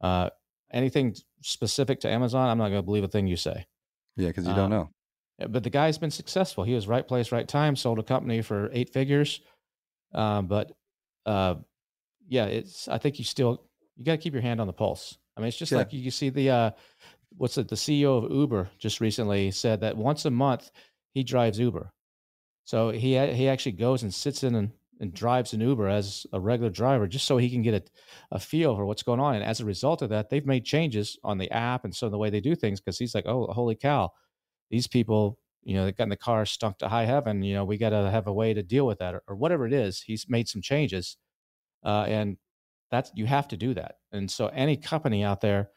Uh, anything specific to Amazon, I'm not going to believe a thing you say. Yeah, because you don't um, know. But the guy's been successful. He was right place, right time. Sold a company for eight figures. Um, but uh, yeah, it's. I think you still you got to keep your hand on the pulse. I mean, it's just yeah. like you see the uh, what's it? The CEO of Uber just recently said that once a month he drives Uber. So he he actually goes and sits in and drives an Uber as a regular driver just so he can get a, a feel for what's going on. And as a result of that, they've made changes on the app and so the way they do things because he's like, oh, holy cow, these people, you know, they got in the car stunk to high heaven. You know, we got to have a way to deal with that or, or, whatever it is. He's made some changes. Uh, and that's, you have to do that. And so any company out there,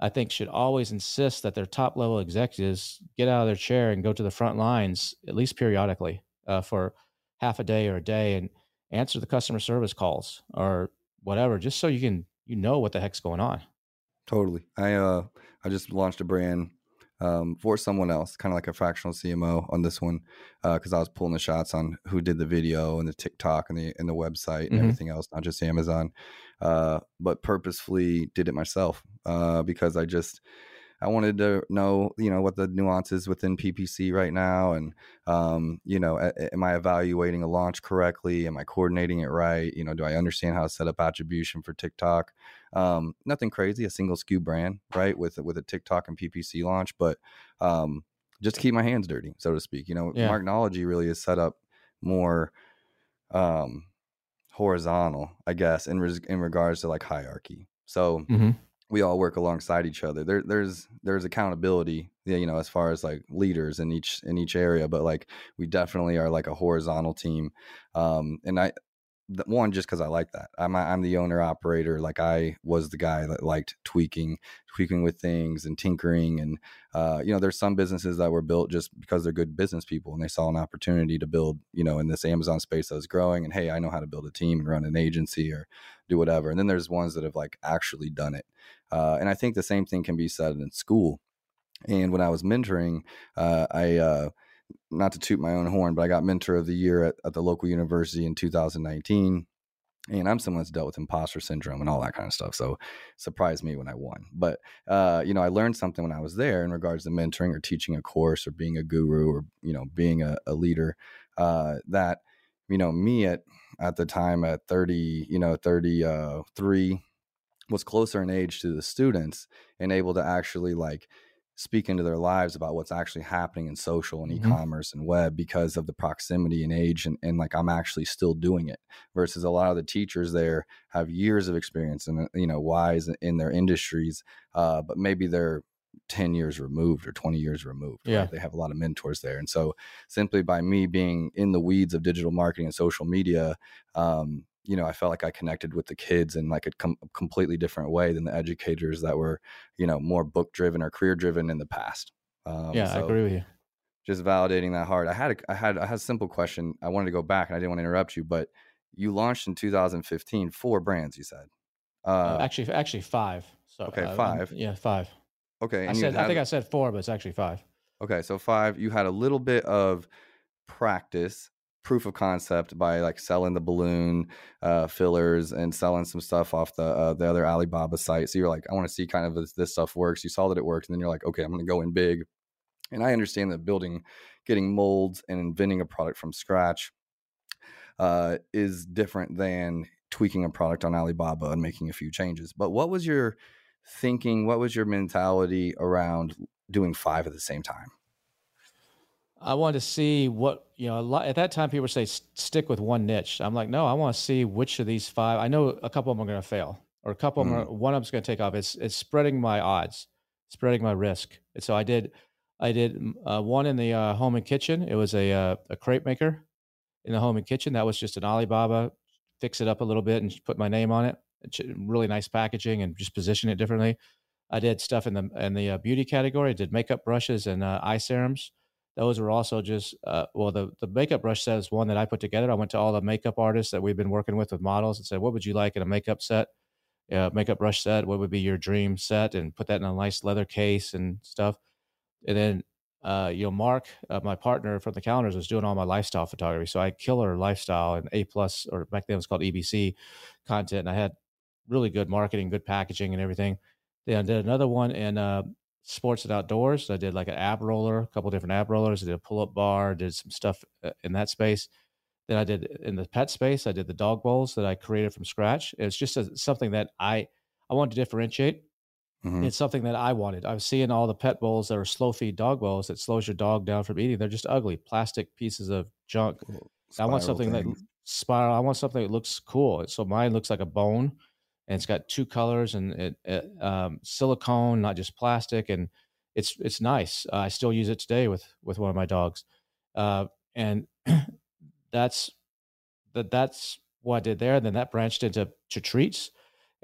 I think should always insist that their top level executives get out of their chair and go to the front lines at least periodically uh, for half a day or a day and answer the customer service calls or whatever, just so you can you know what the heck's going on. Totally. I uh I just launched a brand um, for someone else, kind of like a fractional CMO on this one, because uh, I was pulling the shots on who did the video and the TikTok and the and the website and mm-hmm. everything else, not just Amazon, uh, but purposefully did it myself uh, because I just I wanted to know, you know, what the nuances within PPC right now, and um, you know, a, am I evaluating a launch correctly? Am I coordinating it right? You know, do I understand how to set up attribution for TikTok? Um, nothing crazy, a single SKU brand, right? With with a TikTok and PPC launch, but um, just to keep my hands dirty, so to speak. You know, yeah. Marknology really is set up more um, horizontal, I guess, in res- in regards to like hierarchy. So. Mm-hmm we all work alongside each other. There, there's there's accountability, you know, as far as like leaders in each in each area. But like we definitely are like a horizontal team. Um, and I, one just because I like that. I'm I'm the owner operator. Like I was the guy that liked tweaking, tweaking with things and tinkering. And uh, you know, there's some businesses that were built just because they're good business people and they saw an opportunity to build, you know, in this Amazon space that was growing. And hey, I know how to build a team and run an agency or do whatever. And then there's ones that have like actually done it. Uh, and I think the same thing can be said in school. And when I was mentoring, uh, I, uh, not to toot my own horn, but I got mentor of the year at, at the local university in 2019 and I'm someone that's dealt with imposter syndrome and all that kind of stuff. So surprised me when I won. But uh, you know, I learned something when I was there in regards to mentoring or teaching a course or being a guru or you know being a, a leader. Uh, that you know me at at the time at 30, you know, 33 was closer in age to the students and able to actually like speak into their lives about what's actually happening in social and mm-hmm. e-commerce and web because of the proximity and age and, and like i'm actually still doing it versus a lot of the teachers there have years of experience and you know wise in their industries uh, but maybe they're 10 years removed or 20 years removed. Right? Yeah. They have a lot of mentors there. And so simply by me being in the weeds of digital marketing and social media, um, you know, I felt like I connected with the kids in like a com- completely different way than the educators that were, you know, more book driven or career driven in the past. Um, yeah, so I agree with you. Just validating that hard. I had a, I had I had a simple question. I wanted to go back and I didn't want to interrupt you, but you launched in 2015 four brands. You said uh, uh, actually actually five. So okay, uh, five. yeah, five. Okay, I said I think I said four, but it's actually five. Okay, so five. You had a little bit of practice proof of concept by like selling the balloon uh, fillers and selling some stuff off the uh, the other Alibaba site. So you're like, I want to see kind of this, this stuff works. You saw that it worked, and then you're like, okay, I'm going to go in big. And I understand that building, getting molds, and inventing a product from scratch uh, is different than tweaking a product on Alibaba and making a few changes. But what was your thinking? What was your mentality around doing five at the same time? I wanted to see what you know. Lot, at that time, people say stick with one niche. I'm like, no, I want to see which of these five. I know a couple of them are going to fail, or a couple mm-hmm. of them, are, one of them's going to take off. It's it's spreading my odds, spreading my risk. And so I did, I did uh, one in the uh, home and kitchen. It was a uh, a crepe maker in the home and kitchen. That was just an Alibaba, fix it up a little bit and put my name on it. It's really nice packaging and just position it differently. I did stuff in the in the uh, beauty category. I did makeup brushes and uh, eye serums those were also just uh, well the the makeup brush set is one that I put together. I went to all the makeup artists that we've been working with with models and said, what would you like in a makeup set, uh, makeup brush set? What would be your dream set? And put that in a nice leather case and stuff. And then uh, you know Mark, uh, my partner from the calendars, was doing all my lifestyle photography. So I had killer lifestyle and A plus or back then it was called EBC content. And I had really good marketing, good packaging, and everything. Then I did another one in uh, sports and outdoors. I did like an ab roller, a couple different ab rollers. I did a pull up bar, did some stuff uh, in that space. Then I did in the pet space. I did the dog bowls that I created from scratch. It's just a, something that I I wanted to differentiate. Mm-hmm. It's something that I wanted. I was seeing all the pet bowls that are slow feed dog bowls that slows your dog down from eating. They're just ugly plastic pieces of junk. I want something things. that spiral. I want something that looks cool. So mine looks like a bone, and it's got two colors and it, it um, silicone, not just plastic, and it's it's nice. Uh, I still use it today with with one of my dogs, uh, and (clears throat) that's that that's what I did there. And then that branched into to treats.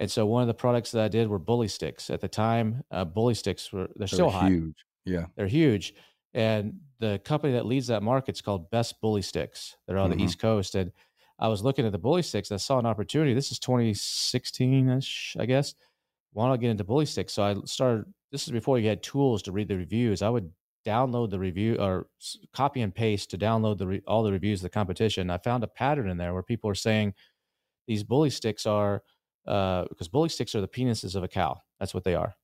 And so one of the products that I did were bully sticks. At the time, uh, bully sticks were they're, they're still hot. Huge. Yeah. They're huge. And the company that leads that market is called Best Bully Sticks. They're on mm-hmm. the East Coast. And I was looking at the bully sticks. I saw an opportunity. This is 2016 ish, I guess. Why not get into bully sticks? So I started. This is before you had tools to read the reviews. I would download the review or copy and paste to download the re, all the reviews of the competition. I found a pattern in there where people are saying these bully sticks are uh, because bully sticks are the penises of a cow. That's what they are.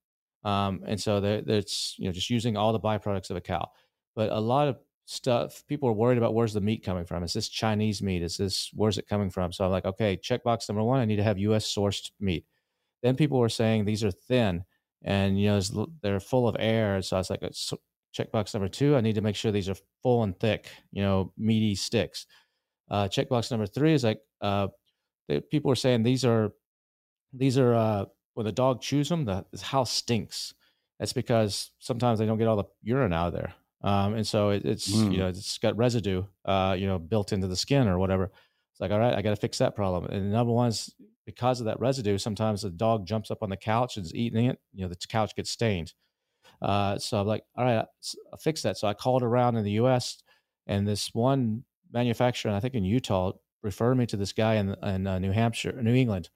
Um, and so it's you know just using all the byproducts of a cow. But a lot of stuff people are worried about where's the meat coming from? Is this Chinese meat? Is this where's it coming from? So I'm like, okay, checkbox number one, I need to have U.S. sourced meat. Then people were saying these are thin and you know they're full of air. So I was like, checkbox number two, I need to make sure these are full and thick, you know, meaty sticks. Uh, checkbox number three is like uh, people were saying these are these are uh, when the dog chews them, the, the house stinks. That's because sometimes they don't get all the urine out of there, um, and so it, it's mm. you know it's got residue, uh, you know, built into the skin or whatever. It's like all right, I got to fix that problem. And number one is because of that residue. Sometimes the dog jumps up on the couch and is eating it. You know, the couch gets stained. Uh, so I'm like, all right, I'll fix that. So I called around in the U.S. and this one manufacturer, I think in Utah, referred me to this guy in, in uh, New Hampshire, New England.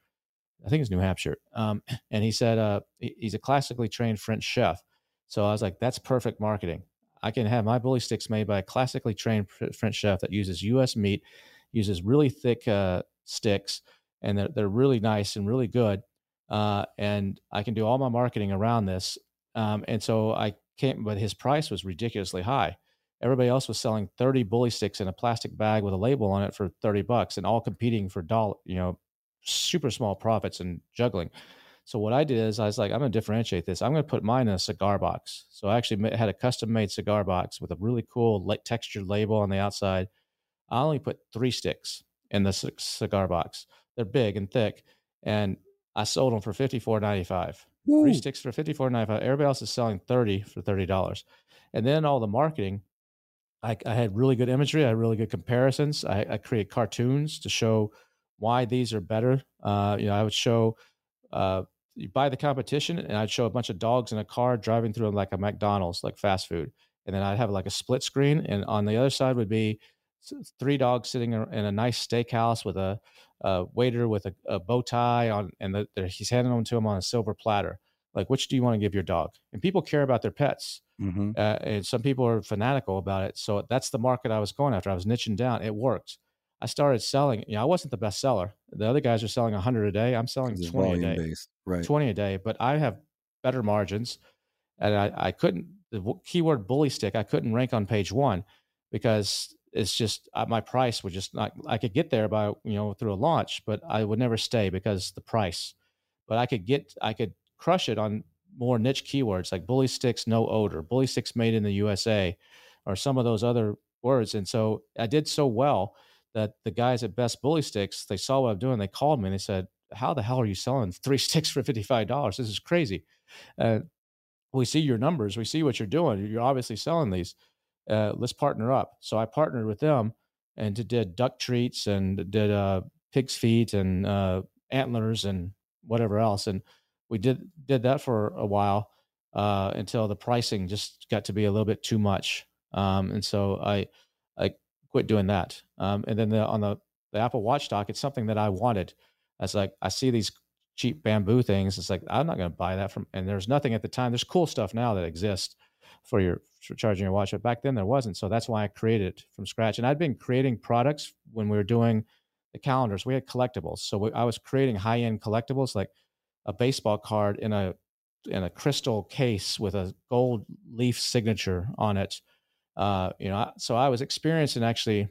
I think it's New Hampshire. Um, (clears throat) and he said uh, he's a classically trained French chef. So I was like, that's perfect marketing. I can have my bully sticks made by a classically trained French chef that uses U.S. meat, uses really thick uh, sticks, and they're, they're really nice and really good. Uh, and I can do all my marketing around this. Um, and so I came, but his price was ridiculously high. Everybody else was selling 30 bully sticks in a plastic bag with a label on it for 30 bucks and all competing for dollar, you know, super small profits and juggling. So what I did is I was like, I'm going to differentiate this. I'm going to put mine in a cigar box. So I actually had a custom made cigar box with a really cool textured label on the outside. I only put three sticks in the cigar box. They're big and thick, and I sold them for fifty four ninety five. Three sticks for fifty four ninety five. Everybody else is selling thirty for thirty dollars, and then all the marketing. I, I, had really good imagery. I had really good comparisons. I, I create cartoons to show why these are better. Uh, you know, I would show uh, you buy the competition, and I'd show a bunch of dogs in a car driving through like a McDonald's, like fast food, and then I'd have like a split screen, and on the other side would be three dogs sitting in a nice steakhouse with a, a waiter with a, a, bow tie on, and the, he's handing them to him on a silver platter. Like, which do you want to give your dog? And people care about their pets, mm-hmm. uh, and some people are fanatical about it. So that's the market I was going after. I was niching down. It worked. I started selling. You know, I wasn't the best seller. The other guys are selling 100 a day. I'm selling 20 a day. Based. Right. 20 a day, but I have better margins. And I, I couldn't, the keyword bully stick, I couldn't rank on page one because it's just uh, my price would just not, I could get there by, you know, through a launch, but I would never stay because the price. But I could get, I could crush it on more niche keywords like bully sticks, no odor, bully sticks made in the USA, or some of those other words. And so I did so well that the guys at Best Bully Sticks, they saw what I'm doing. They called me and they said, "How the hell are you selling three (laughs) sticks for fifty five dollars? This is crazy." Uh, we see your numbers. We see what you're doing. You're obviously selling these. Uh, let's partner up. So I partnered with them and did duck treats and did uh, pig's feet and uh, antlers and whatever else. And we did did that for a while uh, until the pricing just got to be a little bit too much. Um, and so I I quit doing that. Um, and then the, on the, the Apple Watch dock, it's something that I wanted. I was like, I see these cheap bamboo things. It's like, I'm not going to buy that from, and there's nothing at the time. There's cool stuff now that exists for your for charging your watch, but back then there wasn't. So that's why I created it from scratch. And I'd been creating products when we were doing the calendars. We had collectibles, so we, I was creating high end collectibles like a baseball card in a in a crystal case with a gold leaf signature on it uh, you know, so I was experiencing actually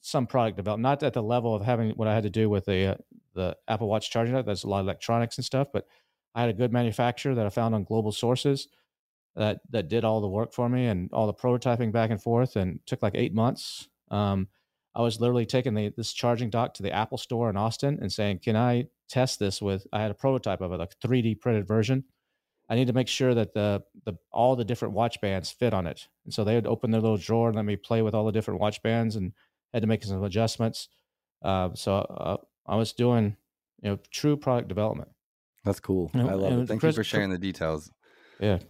some product development, not at the level of having what I had to do with the uh, the Apple Watch charging. There's a lot of electronics and stuff, but I had a good manufacturer that I found on global sources that that did all the work for me and all the prototyping back and forth, and took like eight months. Um, I was literally taking the, this charging dock to the Apple store in Austin and saying, "Can I test this with?" I had a prototype of it, like 3D printed version. I need to make sure that the the all the different watch bands fit on it. And so they would open their little drawer and let me play with all the different watch bands and had to make some adjustments. Uh, so uh, I was doing, you know, true product development. That's cool. I love it. Thank Chris, you for sharing the details. Yeah.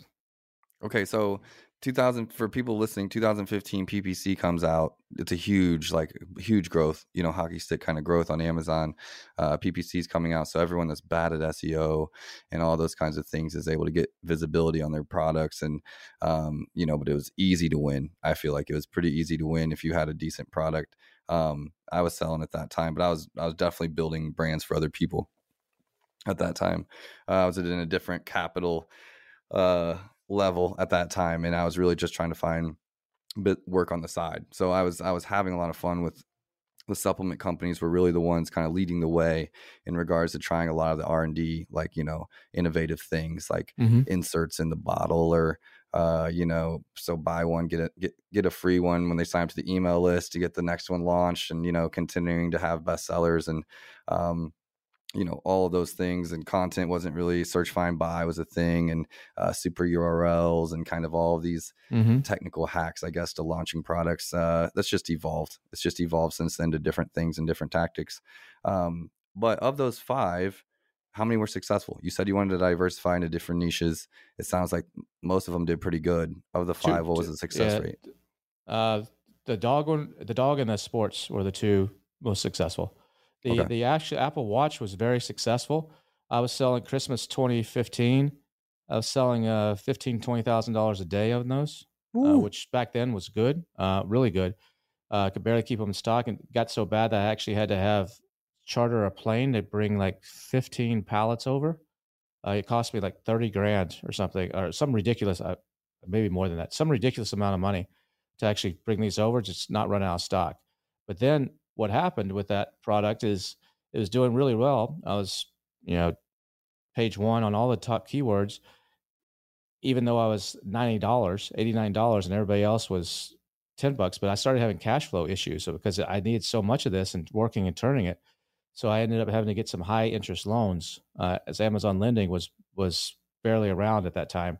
Okay, so 2000 for people listening 2015 ppc comes out. It's a huge like huge growth you know hockey stick kind of growth on amazon. Uh, ppc is coming out so everyone that's bad at seo and all those kinds of things is able to get visibility on their products and um, you know but it was easy to win. I feel like it was pretty easy to win if you had a decent product. Um, i was selling at that time but i was i was definitely building brands for other people at that time. Uh, i was in a different capital uh, level at that time and I was really just trying to find bit work on the side. So I was I was having a lot of fun with the supplement companies were really the ones kind of leading the way in regards to trying a lot of the R&D like, you know, innovative things like mm-hmm. inserts in the bottle or uh, you know, so buy one get a get get a free one when they sign up to the email list to get the next one launched and you know, continuing to have bestsellers and um you know all of those things and content wasn't really search find buy was a thing and uh, super urls and kind of all of these mm-hmm. technical hacks i guess to launching products uh, that's just evolved. It's just evolved since then to different things and different tactics. Um, but of those five how many were successful? You said you wanted to diversify into different niches. It sounds like most of them did pretty good. Of the five two, what was the success yeah, rate uh, the dog one the dog and the sports were the two most successful the okay. the actual Apple Watch was very successful. I was selling Christmas 2015. I was selling uh fifteen twenty thousand dollars a day on those, uh, which back then was good, uh, really good. Uh, could barely keep them in stock, and got so bad that I actually had to have charter a plane to bring like 15 pallets over. Uh, it cost me like 30 grand or something, or some ridiculous, uh, maybe more than that, some ridiculous amount of money to actually bring these over, just not run out of stock. But then what happened with that product is it was doing really well. I was, you know, page one on all the top keywords, even though I was ninety dollars, eighty nine dollars, and everybody else was ten bucks. But I started having cash flow issues because I needed so much of this and working and turning it. So I ended up having to get some high interest loans, uh, as Amazon lending was was barely around at that time,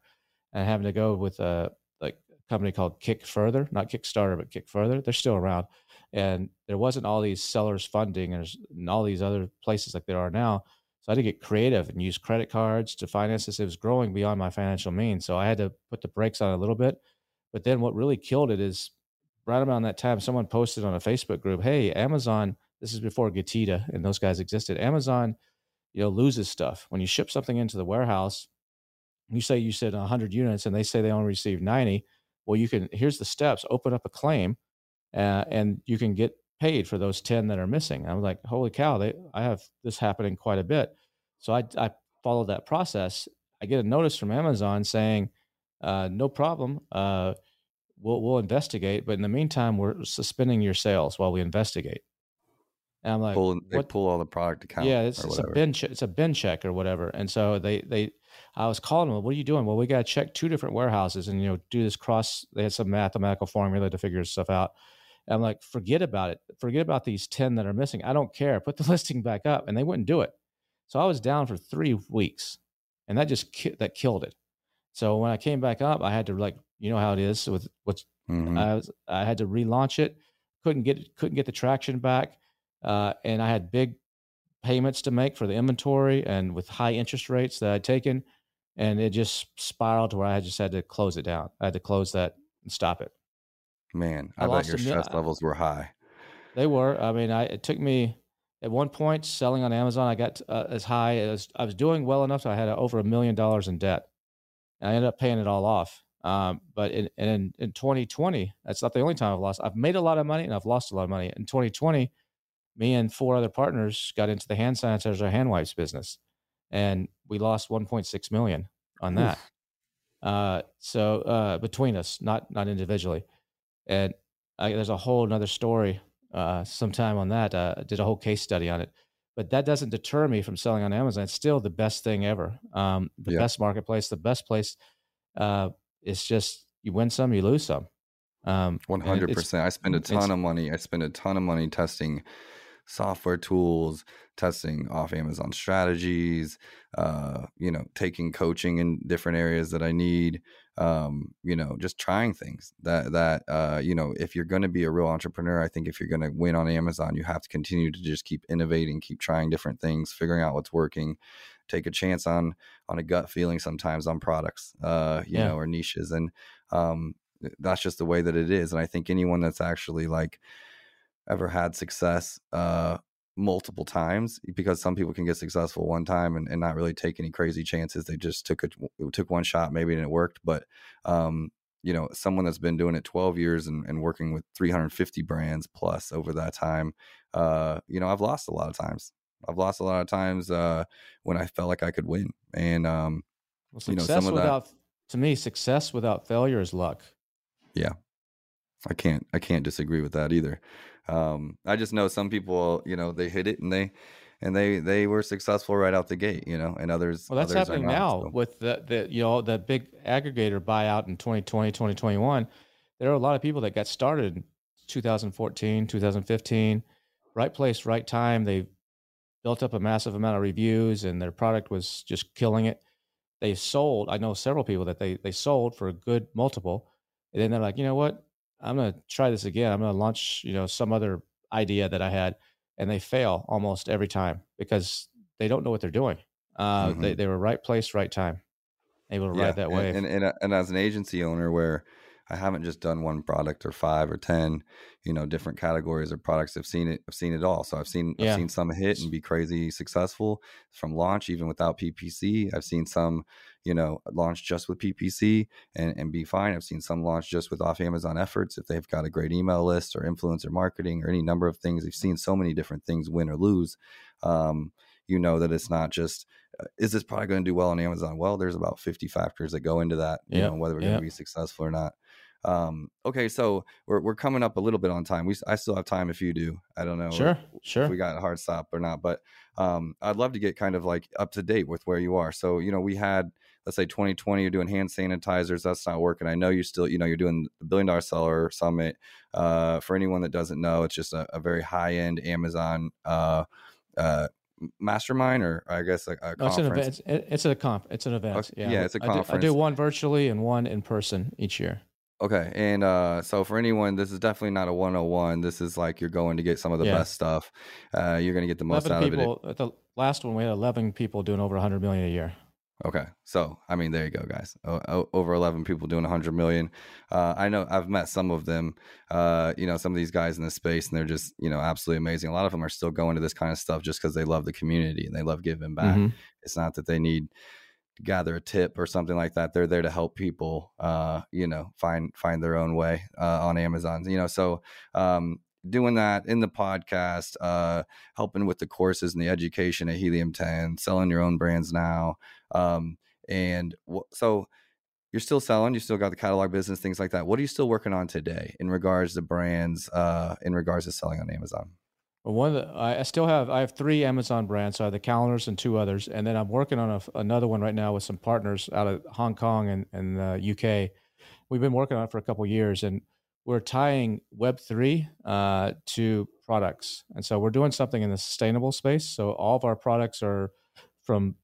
and having to go with a like a company called Kick Further, not Kickstarter, but Kick Further. They're still around and there wasn't all these sellers funding and, and all these other places like there are now. So I had to get creative and use credit cards to finance this. It was growing beyond my financial means, so I had to put the brakes on a little bit. But then what really killed it is right around that time, someone posted on a Facebook group, "Hey, Amazon." This is before Getida and those guys existed. Amazon, you know, loses stuff when you ship something into the warehouse. You say you said 100 units, and they say they only received 90. Well, you can. Here's the steps: open up a claim uh, and you can get paid for those 10 that are missing. I'm like, holy cow, they, I have this happening quite a bit. So I, I followed that process. I get a notice from Amazon saying, uh, no problem. Uh, we'll, we'll investigate. But in the meantime, we're suspending your sales while we investigate. And I'm like, pull, they what? pull all the product account. Yeah, it's, it's a bin check. It's a bin check or whatever. And so they they, I was calling them. What are you doing? Well, we got to check two different warehouses and you know do this cross. They had some mathematical formula to figure stuff out. And I'm like, forget about it. Forget about these 10 that are missing. I don't care. Put the (laughs) listing back up. And they wouldn't do it. So I was down for three weeks and that just, ki- that killed it. So when I came back up, I had to like, you know how it is with what's, mm-hmm. I was, I had to relaunch it. Couldn't get, couldn't get the traction back. Uh, and I had big payments to make for the inventory and with high interest rates that I'd taken. And it just spiraled to where I just had to close it down. I had to close that and stop it. Man, I, I bet your stress levels were high. They were. I mean, I it took me at one point selling on Amazon. I got uh, as high as I was doing well enough. So I had uh, over a million dollars in debt. And I ended up paying it all off. Um, but in, in in 2020, that's not the only time I've lost. I've made a lot of money and I've lost a lot of money. In 2020, me and four other partners got into the hand sanitizer hand wipes business, and we lost 1.6 million on that. Uh, so uh, between us, not not individually and I, there's a whole another story uh, sometime on that. Uh, I did a whole case study on it, but that doesn't deter me from selling on Amazon. It's still the best thing ever. Um, the yeah. best marketplace, the best place. Uh, it's just you win some, you lose some. Um, One hundred percent. I spend a ton of money. I spend a ton of money testing software tools, testing off Amazon strategies, uh, you know, taking coaching in different areas that I need, um, you know, just trying things that, that, uh, you know, if you're going to be a real entrepreneur, I think if you're going to win on Amazon, you have to continue to just keep innovating, keep trying different things, figuring out what's working, take a chance on, on a gut feeling sometimes on products, uh, you yeah. know, or niches. And, um, that's just the way that it is. And I think anyone that's actually like, ever had success uh, multiple times because some people can get successful one time and, and not really take any crazy chances. They just took a took one shot maybe and it worked. But um, you know, someone that's been doing it 12 years and, and working with 350 brands plus over that time, uh, you know, I've lost a lot of times. I've lost a lot of times uh, when I felt like I could win. And um, well, success you know, some of without, that, to me, success without failure is luck. Yeah, I can't I can't disagree with that either. Um, I just know some people, you know, they hit it and they and they they were successful right out the gate, you know, and others. Well, that's others happening not, now so. with the the you know the big aggregator buyout in 2020, 2021. There are a lot of people that got started in 2014, 2015, right place, right time. They built up a massive amount of reviews, and their product was just killing it. They sold. I know several people that they they sold for a good multiple, and then they're like, you know what? I'm going to try this again. I'm going to launch, you know, some other idea that I had, and they fail almost every time because they don't know what they're doing. Uh, mm-hmm. they, they were right place, right time, able to yeah. ride that wave. And, and, and, and as an agency owner where I haven't just done one product or five or 10, you know, different categories of products. I've seen it. I've seen it all. So I've seen, yeah. I've seen some hit and be crazy successful from launch, even without PPC. I've seen some, you know, launch just with PPC and, and be fine. I've seen some launch just with off Amazon efforts if they've got a great email list or influencer marketing or any number of things. We've seen so many different things win or lose. Um, you know that it's not just uh, is this product going to do well on Amazon? Well, there's about 50 factors that go into that, you yep. know, whether we're yep. going to be successful or not. Um, okay, so we're we're coming up a little bit on time. We I still have time if you do. I don't know. Sure, sure. we got a hard stop or not, but um, I'd love to get kind of like up to date with where you are. So you know, we had let's say 2020 you're doing hand sanitizers that's not working i know you're still you know you're doing the billion dollar seller summit uh, for anyone that doesn't know it's just a, a very high end amazon uh, uh, mastermind or I guess a, a no, it's an event. It's, it's a comp. It's an event. Okay. Yeah, yeah, it's a conference. I do, I do, one virtually and one in person each year. Okay, and uh, so for anyone, this is definitely not a 101. This is like you're going to get some of the yeah. best stuff. Uh, you're going to get the most out people, of it. At the last one, we had 11 people doing over 100 million a year. Okay, so I mean, there you go, guys. O- over 11 people doing 100 million. Uh, I know I've met some of them. Uh, you know, some of these guys in the space, and they're just you know absolutely amazing. A lot of them are still going to this kind of stuff just because they love the community and they love giving back. Mm-hmm. It's not that they need gather a tip or something like that. They're there to help people, uh, you know, find find their own way uh, on Amazon. You know, so um, doing that in the podcast, uh, helping with the courses and the education at Helium 10, selling your own brands now, um, and w- so you're still selling. You still got the catalog business, things like that. What are you still working on today in regards to brands, uh, in regards to selling on Amazon? Well, one the, I still have I have three Amazon brands. So I have the calendars and two others, and then I'm working on a, another one right now with some partners out of Hong Kong and, and the UK. We've been working on it for a couple years, and we're tying Web three uh, to products, and so we're doing something in the sustainable space. So all of our products are from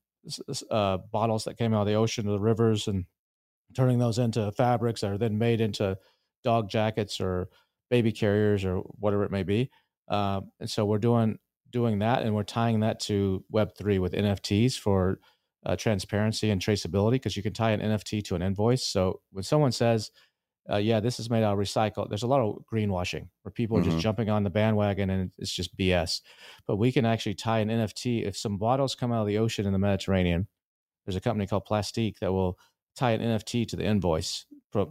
uh, bottles that came out of the ocean or the rivers, and turning those into fabrics that are then made into dog jackets or baby carriers or whatever it may be um, and so we're doing doing that, and we're tying that to Web three with NFTs for uh, transparency and traceability because you can tie an NFT to an invoice. So when someone says, uh, "Yeah, this is made out of recycle," there's a lot of greenwashing where people are mm-hmm. just jumping on the bandwagon and it's just BS. But we can actually tie an NFT. If some bottles come out of the ocean in the Mediterranean, there's a company called Plastiks that will tie an NFT to the invoice.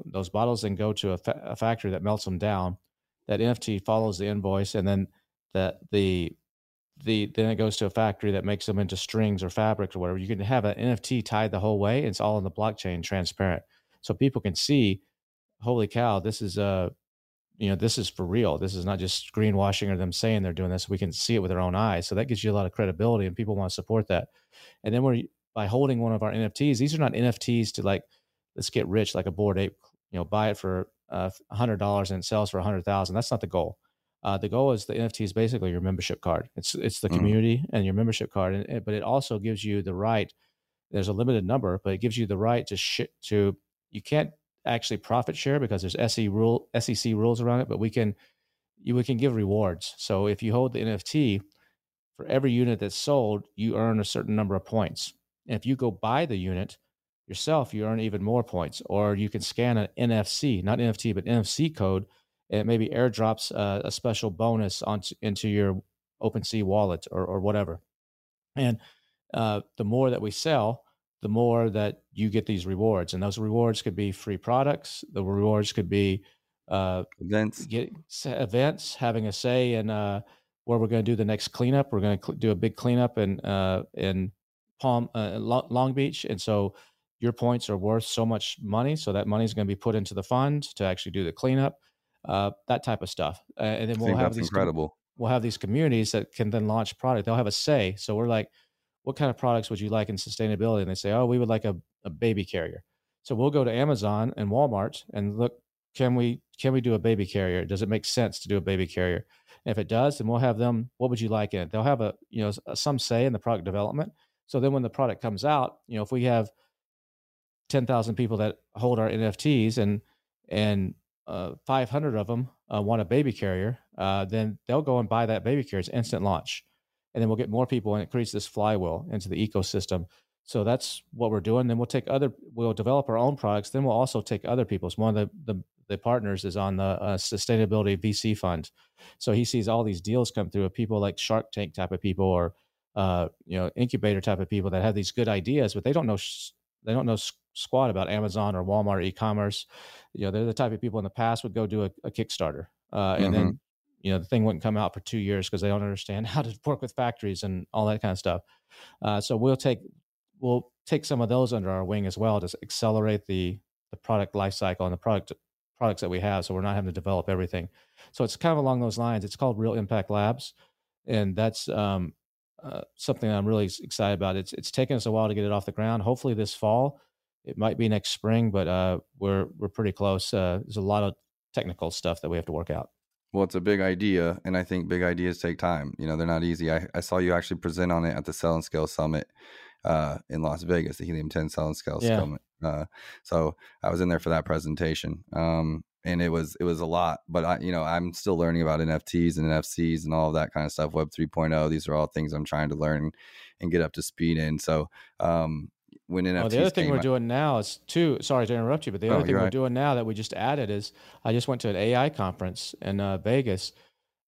Those bottles then go to a, fa- a factory that melts them down that NFT follows the invoice, and then that the the then it goes to a factory that makes them into strings or fabrics or whatever. You can have an NFT tied the whole way. It's all in the blockchain, transparent, so people can see. Holy cow! This is uh you know this is for real. This is not just greenwashing or them saying they're doing this. We can see it with our own eyes. So that gives you a lot of credibility, and people want to support that. And then we're by holding one of our NFTs. These are not NFTs to like let's get rich like a Bored Ape. You know, buy it for uh, $100 and it sells for 100000 That's not the goal. Uh, the goal is the NFT is basically your membership card. It's it's the mm-hmm. community and your membership card, and, but it also gives you the right. There's a limited number, but it gives you the right to sh- to you can't actually profit share because there's SEC rule SEC rules around it, but we can you we can give rewards. So if you hold the NFT, for every unit that's sold, you earn a certain number of points. And if you go buy the unit yourself, you earn even more points. Or you can scan an NFC, not NFT, but NFC code, and maybe airdrops a, a special bonus onto into your OpenSea wallet or, or whatever. And uh, the more that we sell, the more that you get these rewards. And those rewards could be free products. The rewards could be uh, events, get, events, having a say in uh, where we're going to do the next cleanup. We're going to cl- do a big cleanup in uh, in Palm uh, Long Beach, and so your points are worth so much money. So that money is going to be put into the fund to actually do the cleanup, uh, that type of stuff. Uh, and then we'll have these incredible. Com- we'll have these communities that can then launch product. They'll have a say. So we're like, what kind of products would you like in sustainability? And they say, oh, we would like a, a baby carrier. So we'll go to Amazon and Walmart and look, can we can we do a baby carrier? Does it make sense to do a baby carrier? And if it does, then we'll have them. What would you like in it? They'll have a you know some say in the product development. So then when the product comes out, you know if we have ten thousand people that hold our NFTs and and uh, 500 of them uh, want a baby carrier, uh, then they'll go and buy that baby carrier. It's instant launch. And then we'll get more people and it creates this flywheel into the ecosystem. So that's what we're doing. Then we'll take other, we'll develop our own products. Then we'll also take other people's. One of the, the the partners is on the uh, sustainability VC fund. So he sees all these deals come through of people like Shark Tank type of people or uh, you know incubator type of people that have these good ideas, but they don't know they don't know squat about Amazon or Walmart e-commerce. You know, they're the type of people in the past would go do a, a Kickstarter, uh, and mm-hmm. then you know the thing wouldn't come out for two years because they don't understand (laughs) how to work with factories and all that kind of stuff. Uh, so we'll take we'll take some of those under our wing as well to accelerate the the product life cycle and the product products that we have. So we're not having to develop everything. So it's kind of along those lines. It's called Real Impact Labs, and that's um, uh, something I'm really excited about. It's it's taken us a while to get it off the ground. Hopefully this fall. It might be next spring, but uh, we're we're pretty close. Uh, there's a lot of technical stuff that we have to work out. Well, it's a big idea, and I think big ideas take time. You know, they're not easy. I, I saw you actually present on it at the Sell and Scale Summit uh, in Las Vegas, the Helium 10 Sell and Scale yeah. Summit. Uh, so I was in there for that presentation. Um, and it was it was a lot, but I you know I'm still learning about NFTs and NFCs and all of that kind of stuff. Web 3.0. These are all things I'm trying to learn and get up to speed in. So um, when NFTs well, the other thing we're doing now is too. Sorry to interrupt you, but the other oh, thing we're right. doing now that we just added is I just went to an AI conference in uh, Vegas,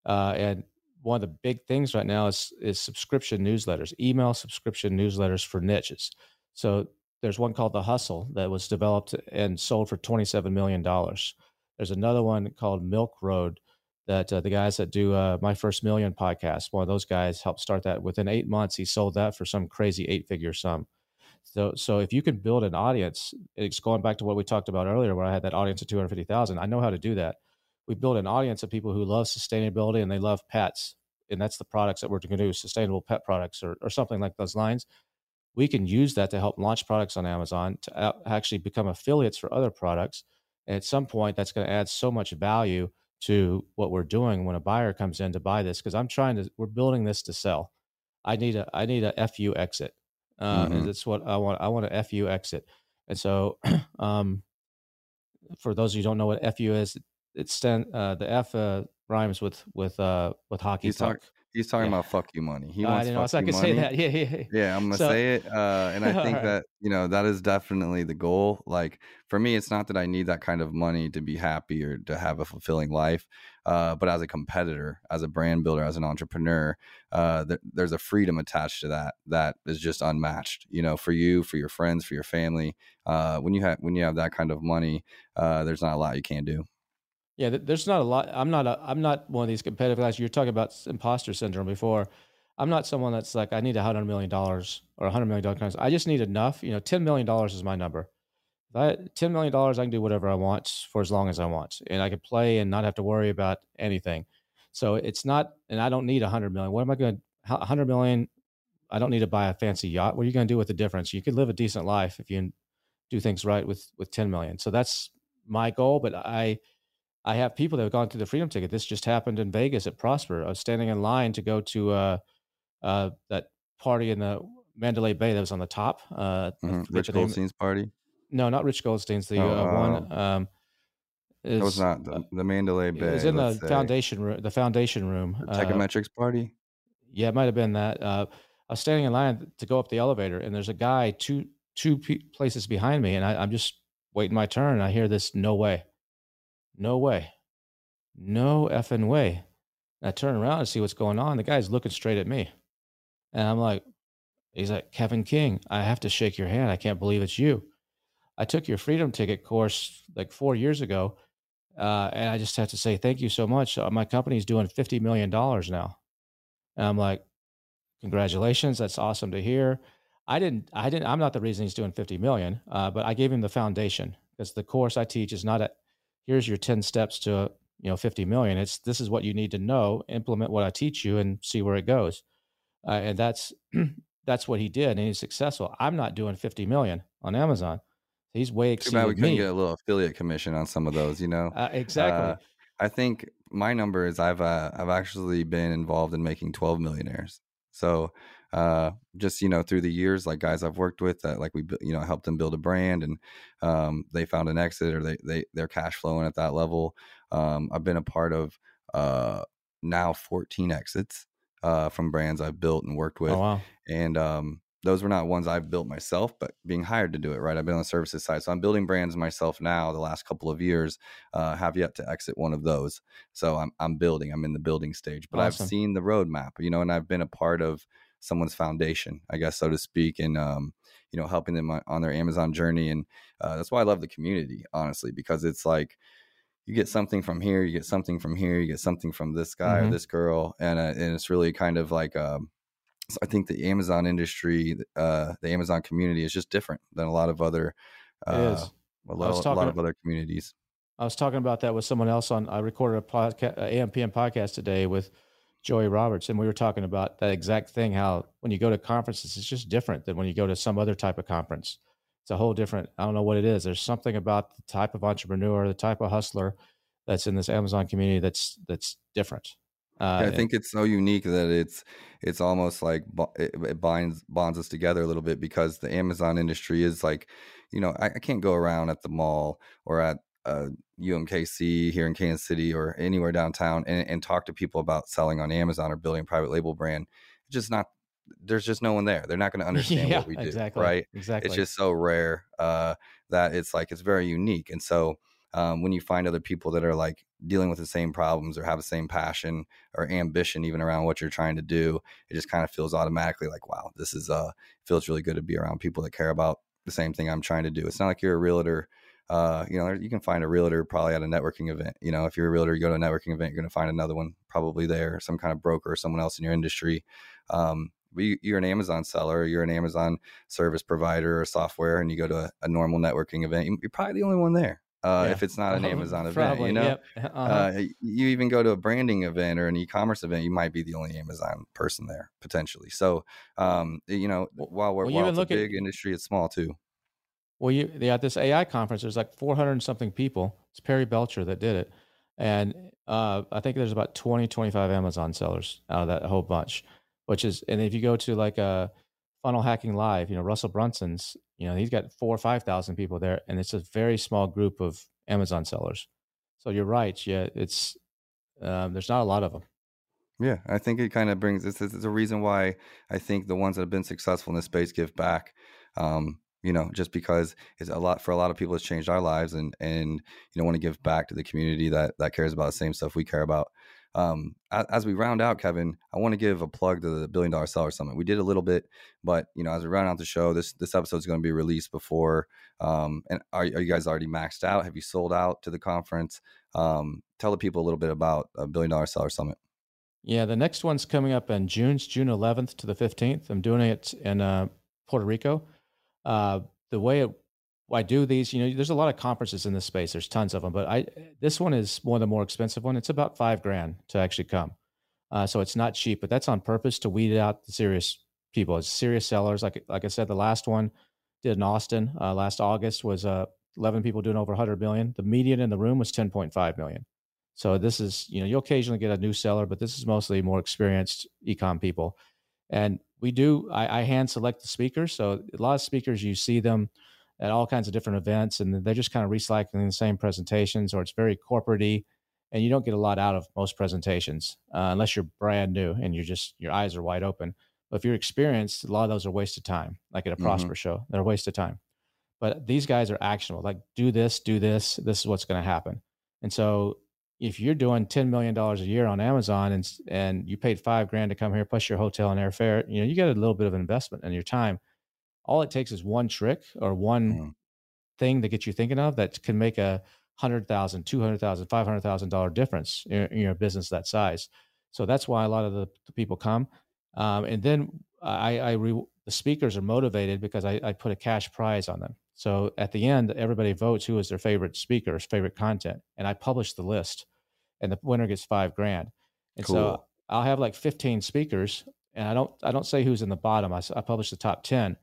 uh, and one of the big things right now is is subscription newsletters, email subscription newsletters for niches. So there's one called The Hustle that was developed and sold for $27 million. There's another one called Milk Road that uh, the guys that do uh, My First Million podcast, one of those guys helped start that. Within eight months, he sold that for some crazy eight figure sum. So, so if you can build an audience, it's going back to what we talked about earlier, where I had that audience of 250,000. I know how to do that. We build an audience of people who love sustainability and they love pets. And that's the products that we're going to do, sustainable pet products or, or something like those lines we can use that to help launch products on Amazon to actually become affiliates for other products. And at some point, that's going to add so much value to what we're doing when a buyer comes in to buy this. Because I'm trying to, we're building this to sell. I need a, I need a FU exit. Uh, mm-hmm. That's what I want. I want a FU exit. And so, (clears throat) um, for those of you who don't know what FU is, it's uh, the F uh, rhymes with with uh, with hockey. He's, talk, He's talking yeah. about fuck you money. He wants I know. fuck so I can say that. (laughs) Yeah, yeah. Yeah, I'm gonna so, say it, uh, and I think right. (laughs) that you know that is definitely the goal. Like for me, it's not that I need that kind of money to be happy or to have a fulfilling life, uh, but as a competitor, as a brand builder, as an entrepreneur, uh, th- there's a freedom attached to that that is just unmatched. You know, for you, for your friends, for your family. Uh, when you have when you have that kind of money, uh, there's not a lot you can do. Yeah, there's not a lot. I'm not. A, I'm not one of these competitive guys. You're talking about imposter syndrome before. I'm not someone that's like I need a hundred million dollars or a hundred million dollars. I just need enough. You know, ten million dollars is my number. I ten million dollars, I can do whatever I want for as long as I want, and I can play and not have to worry about anything. So it's not, and I don't need a hundred million. What am I going? To? A hundred million. I don't need to buy a fancy yacht. What are you going to do with the difference? You could live a decent life if you do things right with with ten million. So that's my goal, but I I have people that have gone through the freedom ticket. This just happened in Vegas at Prosper. I was standing in line to go to uh, uh, that party in the Mandalay Bay that was on the top. Uh, mm-hmm. Rich Goldstein's party. No, not Rich Goldstein's. The oh, uh, one. Oh. Um, is, was not the, the Mandalay Bay. It was in the say. foundation room. The foundation room. The Teikametrics uh, party. Yeah, it might have been that. Uh, I was standing in line to go up the elevator, and there's a guy two two places behind me, and I, I'm just waiting my turn. And I hear this, "No way, no way, no effing way." And I turn around and see what's going on. The guy's looking straight at me, and I'm like, "He's like Kevin King. I have to shake your hand. I can't believe it's you." I took your freedom ticket course like four years ago uh, and I just have to say thank you so much. Uh, my company's doing fifty million dollars now, and I'm like, congratulations, that's awesome to hear. I didn't, I didn't, I'm not the reason he's doing fifty million, uh, but I gave him the foundation because the course I teach is not a here's your ten steps to you know fifty million. It's this is what you need to know, implement what I teach you, and see where it goes. Uh, and that's (clears throat) that's what he did, and he's successful. I'm not doing fifty million on Amazon. He's way exceeded Too bad we couldn't me. get a little affiliate commission on some of those, you know. Uh, exactly. Uh, I think my number is I've uh, I've actually been involved in making 12 millionaires. So uh, just you know through the years, like guys I've worked with that like we you know helped them build a brand and um, they found an exit or they they they're cash flowing at that level. Um, I've been a part of uh, now 14 exits uh, from brands I've built and worked oh, with, oh, wow. and um, those were not ones I've built myself, but being hired to do it, right? I've been on the services side. So I'm building brands myself now the last couple of years, uh, have yet to exit one of those. So I'm, I'm building, I'm in the building stage, but awesome. I've seen the roadmap, you know, and I've been a part of someone's foundation, I guess, so to speak, and, um, you know, helping them on their Amazon journey. And uh, that's why I love the community, honestly, because it's like, you get something from here, you get something from here, you get something from this guy mm-hmm. or this girl, and uh, and it's really kind of like um, I think the Amazon industry, uh, the Amazon community is just different than a lot of other, uh, a, lot, a lot of other communities. I was talking about that with someone else on. I recorded a podcast, AMPM podcast today with Joey Roberts, and we were talking about that exact thing. How when you go to conferences, it's just different than when you go to some other type of conference. It's a whole different. I don't know what it is. There's something about the type of entrepreneur, the type of hustler that's in this Amazon community that's that's different. Uh, yeah, I think it's so unique that it's it's almost like it, it, binds bonds us together a little bit because the Amazon industry is like, you know, I, I can't go around at the mall or at uh, UMKC here in Kansas City or anywhere downtown and, and talk to people about selling on Amazon or building a private label brand. It's just not. There's just no one there. They're not going (laughs) to understand yeah, what we do, exactly, right? Exactly. It's just so rare uh, that it's like it's very unique, and so um, when you find other people that are like dealing with the same problems or have the same passion or ambition even around what you're trying to do it just kind of feels automatically like wow this is uh feels really good to be around people that care about the same thing i'm trying to do it's not like you're a realtor uh, you know, you can find a realtor probably at a networking event. You know, if you're a realtor, you go to a networking event, you're going to find another one probably there, some kind of broker or someone else in your industry. Um, but you, are an Amazon seller, you're an Amazon service provider or software, and you go to a, a normal networking event, you're probably the only one there uh, yeah. if it's not an uh-huh. Amazon event. Probably, you know, yep. Uh-huh. uh, you even go to a branding event or an e-commerce event, you might be the only Amazon person there potentially. So, um, you know, while we're well, while it's a big at, industry, it's small too. Well, you yeah, at this AI conference, there's like 400 and something people. It's Perry Belcher that did it, and uh, I think there's about 20, 25 Amazon sellers out of that whole bunch. Which is, and if you go to like a uh, funnel hacking live, you know, Russell Brunson's you know he's got four or five thousand people there and it's a very small group of amazon sellers. So you're right yeah it's um, there's not a lot of them yeah i think it kind of brings it's, it's a reason why i think the ones that have been successful in this space give back um, you know just because it's a lot for a lot of people it's changed our lives and and you know want to give back to the community that that cares about the same stuff we care about um, as we round out, Kevin, I want to give a plug to the Billion Dollar Seller Summit. We did a little bit, but you know, as we round out the show, this this episode is going to be released before. Um, and are, are, you guys already maxed out? Have you sold out to the conference? Um, tell the people a little bit about a Billion Dollar Seller Summit. Yeah, the next one's coming up in June, June 11th to the 15th. I'm doing it in uh, Puerto Rico. Uh, the way it I do these, you know, there's a lot of conferences in this space. There's tons of them, but I this one is one of the more expensive one. It's about five grand to actually come, uh, so it's not cheap. But that's on purpose to weed out the serious people. It's serious sellers. Like like I said, the last one did in Austin uh, last August was uh, 11 people doing over 100 million. The median in the room was 10.5 million. So this is, you know, you'll occasionally get a new seller, but this is mostly more experienced ecom people. And we do, I, I hand select the speakers. So a lot of speakers, you see them at all kinds of different events and they're just kind of recycling the same presentations or it's very corporate and you don't get a lot out of most presentations uh, unless you're brand new and you're just your eyes are wide open. But if you're experienced a lot of those are wasted time like at a mm-hmm. prosper show they're a waste of time. But these guys are actionable like do this do this this is what's going to happen. And so if you're doing $10 million a year on amazon and and you paid five grand to come here plus your hotel and airfare you know you get a little bit of investment in your time all it takes is one trick or one mm-hmm. thing that gets you thinking of that can make a hundred thousand, two hundred thousand, five hundred thousand dollar difference in, in, your business that size. So that's why a lot of the, the people come. Um, and then I, I re, the speakers are motivated because I, I put a cash prize on them. So at the end, everybody votes who is their favorite speaker's favorite content, and I publish the list, and the winner gets five grand. And cool. so I'll have like 15 speakers, and I don't I don't say who's in the bottom. I, I publish the top 10,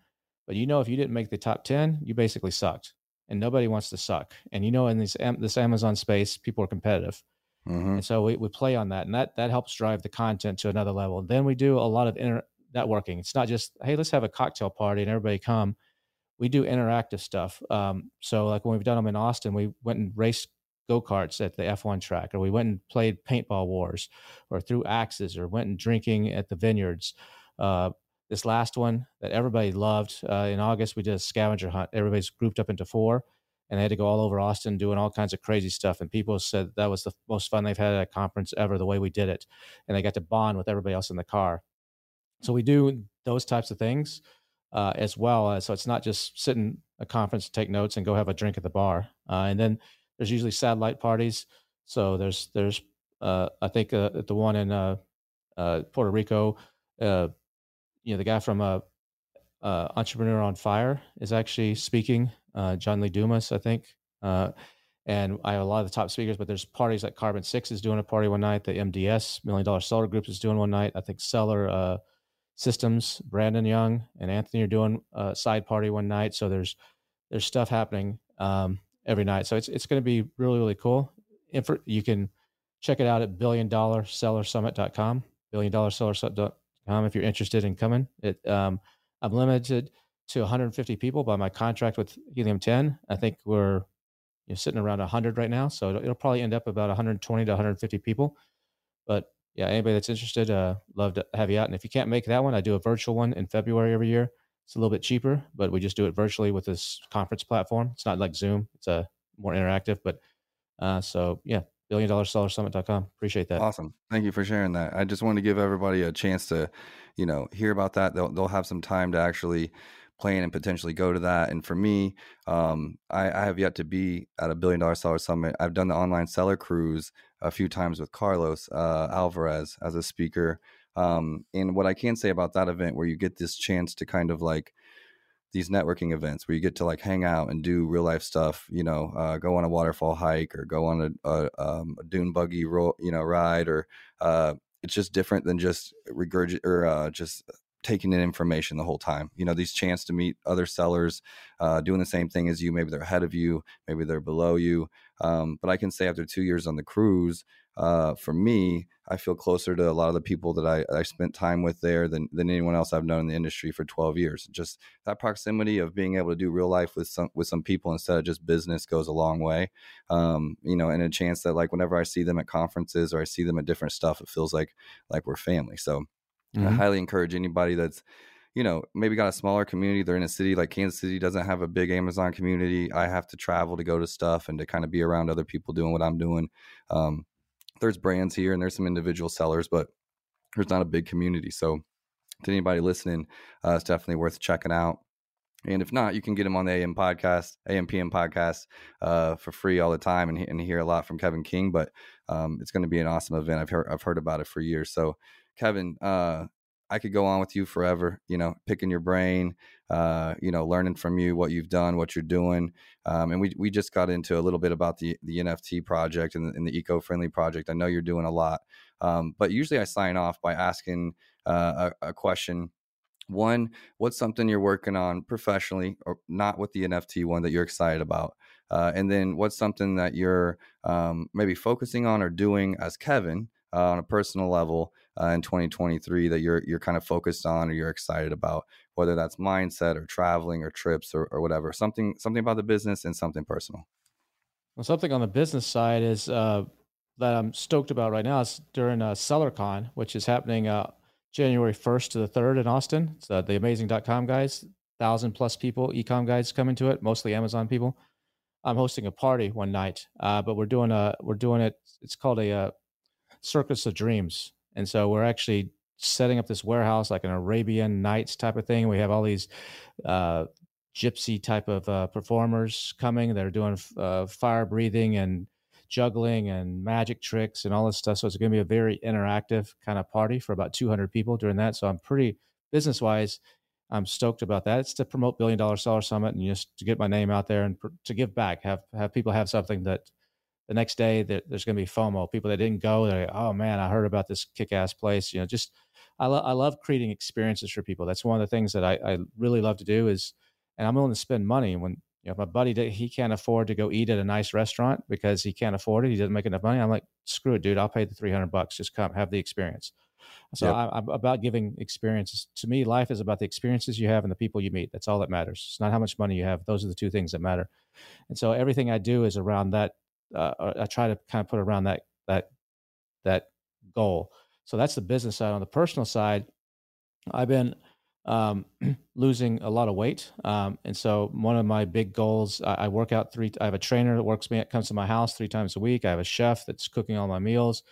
but you know if you didn't make the top 10, you basically sucked and nobody wants to suck. And you know, in this this Amazon space, people are competitive, mm-hmm. and so we, we play on that, and that that helps drive the content to another level. Then we do a lot of inter- networking. It's not just hey, let's have a cocktail party and everybody come. We do interactive stuff. Um, so like when we've done them in Austin, we went and raced go karts at the F1 track, or we went and played paintball wars, or threw axes, or went and drinking at the vineyards. Uh, this last one that everybody loved uh, in August, we did a scavenger hunt. Everybody's grouped up into four, and they had to go all over Austin doing all kinds of crazy stuff. And people said that was the most fun they've had at a conference ever, the way we did it. And they got to bond with everybody else in the car. So we do those types of things uh, as well. Uh, so it's not just sitting a conference, to take notes, and go have a drink at the bar. Uh, and then there's usually satellite parties. So there's there's uh, I think uh, the one in Puerto Rico you know the guy from uh, uh, Entrepreneur on Fire is actually speaking. Uh, John Lee Dumas, I think. Uh, and I have a lot of the top speakers, but there's parties like Carbon Six is doing a party one night. The MDS Million Dollar Seller Group is doing one night. I think Seller uh, Systems, Brandon Young and Anthony are doing a side party one night. So there's there's stuff happening um, every night. So it's it's going to be really really cool. You can check it out at billion dollar seller summit.com, billion dollar seller if you're interested in coming. It, um, I'm limited to 150 people by my contract with Helium 10. I think we're you know, sitting around 100 right now, so it'll, it'll, probably end up about 120 to 150 people. But yeah, anybody that's interested, uh, love to have you out. And if you can't make that one, I do a virtual one in February every year. It's a little bit cheaper, but we just do it virtually with this conference platform. It's not like Zoom; it's a uh, more interactive. But uh, so yeah, billion dollar seller summit.com appreciate that. Awesome. Thank you for sharing that. I just want to give everybody a chance to you know hear about that. They'll, they'll have some time to actually plan and potentially go to that. And for me um, I, I, have yet to be at a billion dollar seller summit. I've done the online seller cruise a few times with carlos uh, alvarez as a speaker. Um, and what i can say about that event where you get this chance to kind of like these networking events where you get to like hang out and do real life stuff you know uh, go on a waterfall hike or go on a, a, um, a dune buggy roll you know ride or uh, it's just different than just regurgit or uh, just taking in information the whole time you know these chance to meet other sellers uh, doing the same thing as you maybe they're ahead of you maybe they're below you um, but i can say after two years on the cruise uh, for me, I feel closer to a lot of the people that I, I spent time with there than, than anyone else I've known in the industry for 12 years. Just that proximity of being able to do real life with some with some people instead of just business goes a long way. Um, you know, and a chance that like whenever I see them at conferences or I see them at different stuff, it feels like like we're family. So mm-hmm. I highly encourage anybody that's you know, maybe got a smaller community. They're in a city like Kansas City doesn't have a big Amazon community. I have to travel to go to stuff and to kind of be around other people doing what I'm doing. Um, there's brands here and there's some individual sellers, but there's not a big community. So to anybody listening, uh, it's definitely worth checking out. And if not, you can get them on the AM podcast, AMPM podcast uh, for free all the time and, and hear a lot from Kevin King. But um, it's going to be an awesome event. I've heard, I've heard about it for years. So, Kevin, uh, I could go on with you forever, you know, picking your brain, uh, you know, learning from you what you've done, what you're doing. Um, and we, we just got into a little bit about the, the NFT project and, and the eco-friendly project. I know you're doing a lot, um, but usually I sign off by asking uh, a, a question one what's something you're working on professionally or not with the nft one that you're excited about Uh, and then what's something that you're um, maybe focusing on or doing as Kevin uh, on a personal level uh, in 2023 that you're you're kind of focused on or you're excited about, whether that's mindset or traveling or trips or, or whatever. Something something about the business and something personal. Well, something on the business side is uh, that I'm stoked about right now is during uh, SellerCon, which is happening uh, January 1st to the 3rd in Austin. It's uh, the amazing.com guys, thousand plus people, ecom guys coming to it, mostly Amazon people. I'm hosting a party one night, uh, but we're doing a we're doing it. It's called a uh, Circus of Dreams, and so we're actually setting up this warehouse like an Arabian Nights type of thing. We have all these uh, gypsy type of uh, performers coming that are doing uh, fire breathing and juggling and magic tricks and all this stuff. So it's going to be a very interactive kind of party for about 200 people during that. So I'm pretty business wise. I'm stoked about that. It's to promote Billion Dollar Seller Summit and just to get my name out there and pr- to give back. Have have people have something that the next day that there's going to be FOMO. People that didn't go, they're like, oh man, I heard about this kick ass place. You know, just I, lo- I love creating experiences for people. That's one of the things that I, I really love to do is, and I'm willing to spend money when you know, my buddy did, he can't afford to go eat at a nice restaurant because he can't afford it. He doesn't make enough money. I'm like, screw it, dude. I'll pay the 300 bucks. Just come have the experience. So yep. I, am about giving experiences. To me, life is about the experiences you have and the people you meet. That's all that matters. It's not how much money you have. Those are the two things that matter. And so everything I do is around that. Uh, I try to kind of put around that that that goal. So that's the business side. On the personal side, I've been um, (clears throat) losing a lot of weight. Um, and so one of my big goals, I, I, work out three. I have a trainer that works me, comes to my house three times a week. I have a chef that's cooking all my meals.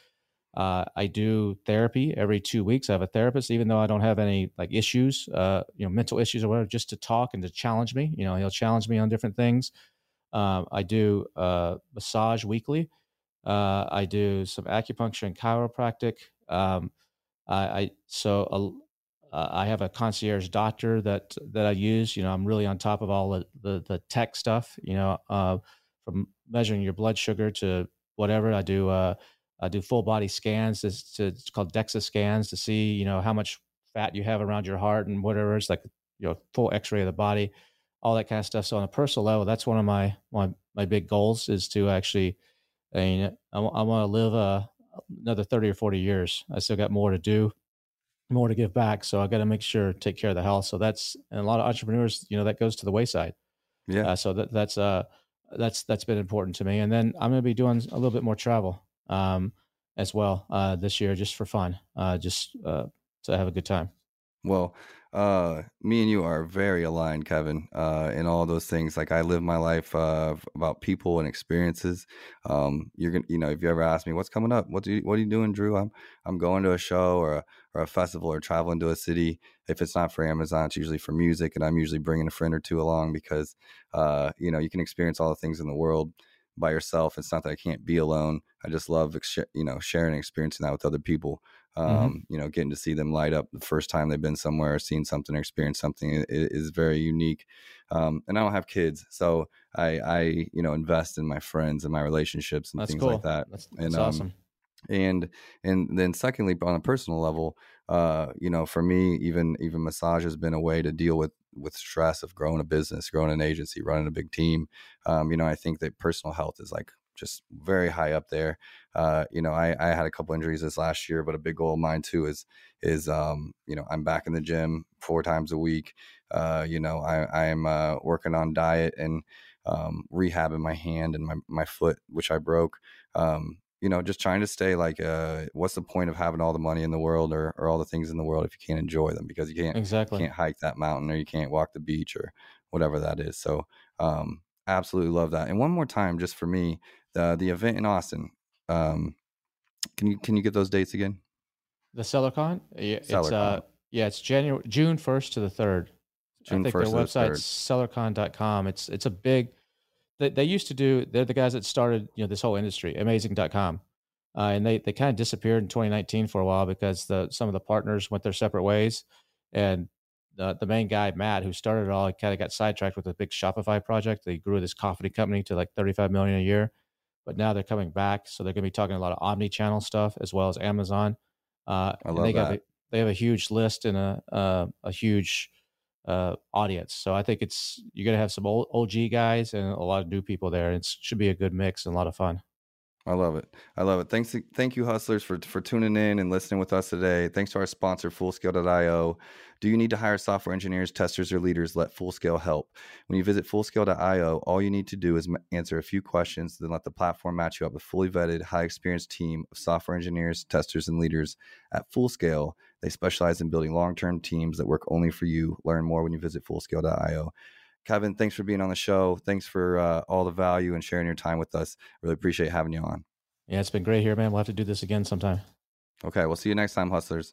Uh, I do therapy every two weeks. I have a therapist, even though I don't have any like issues, uh, you know, mental issues or whatever, just to talk and to challenge me. You know, he'll challenge me on different things. Um, I do uh, massage weekly. Uh, I do some acupuncture and chiropractic. Um, I, I, so uh, I have a concierge doctor that that I use. You know, I'm really on top of all the the, the tech stuff. You know, uh, from measuring your blood sugar to whatever. I do uh, I do full body scans. To, it's called DEXA scans to see you know how much fat you have around your heart and whatever. It's like you know full X-ray of the body, all that kind of stuff. So on a personal level, that's one of my my my big goals is to actually. I mean, I, I want to live uh, another 30 or 40 years. I still got more to do more to give back. So I got to make sure take care of the health. So that's and a lot of entrepreneurs, you know, that goes to the wayside. Yeah. Uh, so that that's uh that's that's been important to me. And then I'm going to be doing a little bit more travel um as well uh this year just for fun. Uh just uh to have a good time. Well, uh, me and you are very aligned, Kevin, uh, in all those things. Like I live my life uh, about people and experiences. Um, you're gonna, you know, if you ever ask me what's coming up, what do you, what are you doing, Drew? I'm I'm going to a show or a, or a festival or traveling to a city. If it's not for Amazon, it's usually for music, and I'm usually bringing a friend or two along because, uh, you know, you can experience all the things in the world by yourself. It's not that I can't be alone. I just love, you know, sharing and experiencing that with other people. Mm-hmm. um, mm-hmm. you know, getting to see them light up the first time they've been somewhere, seen something, or experienced something is, very unique. Um, and I don't have kids, so I, I, you know, invest in my friends and my relationships and that's things cool. like that. That's, that's and, um, awesome. And and then secondly, on a personal level, uh, you know, for me, even even massage has been a way to deal with with stress of growing a business, growing an agency, running a big team. Um, you know, I think that personal health is like just very high up there. Uh, you know, I, I had a couple injuries this last year, but a big goal of mine too is is um, you know I'm back in the gym four times a week. Uh, you know, I I am uh, working on diet and um, rehabbing my hand and my my foot, which I broke. Um, you know, just trying to stay like, uh, what's the point of having all the money in the world or, or all the things in the world if you can't enjoy them because you can't exactly you can't hike that mountain or you can't walk the beach or whatever that is. So, um, absolutely love that. And one more time, just for me, the the event in Austin. Um, can you can you get those dates again? The SellerCon, yeah, it's uh, yeah, it's January June first to the third. June I think their website's sellercon.com. It's it's a big. They, they used to do. They're the guys that started you know this whole industry, amazing.com, uh, and they they kind of disappeared in 2019 for a while because the some of the partners went their separate ways, and the, the main guy Matt who started it all kind of got sidetracked with a big Shopify project. They grew this coffee company to like 35 million a year but now they're coming back. So they're going to be talking a lot of omni-channel stuff as well as Amazon. Uh, I love they that. A, they have a huge list and a uh, a huge uh, audience. So I think it's you're gonna have some old OG guys and a lot of new people there. It should be a good mix and a lot of fun. I love it. I love it. Thanks, thank you, hustlers, for for tuning in and listening with us today. Thanks to our sponsor, Fullscale.io. Do you need to hire software engineers, testers, or leaders? Let Fullscale help. When you visit Fullscale.io, all you need to do is answer a few questions, then let the platform match you up with a fully vetted, high experienced team of software engineers, testers, and leaders at Fullscale. They specialize in building long term teams that work only for you. Learn more when you visit Fullscale.io. Kevin, thanks for being on the show. Thanks for uh, all the value and sharing your time with us. Really appreciate having you on. Yeah, it's been great here, man. We'll have to do this again sometime. Okay, we'll see you next time, hustlers.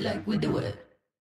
Like we do it.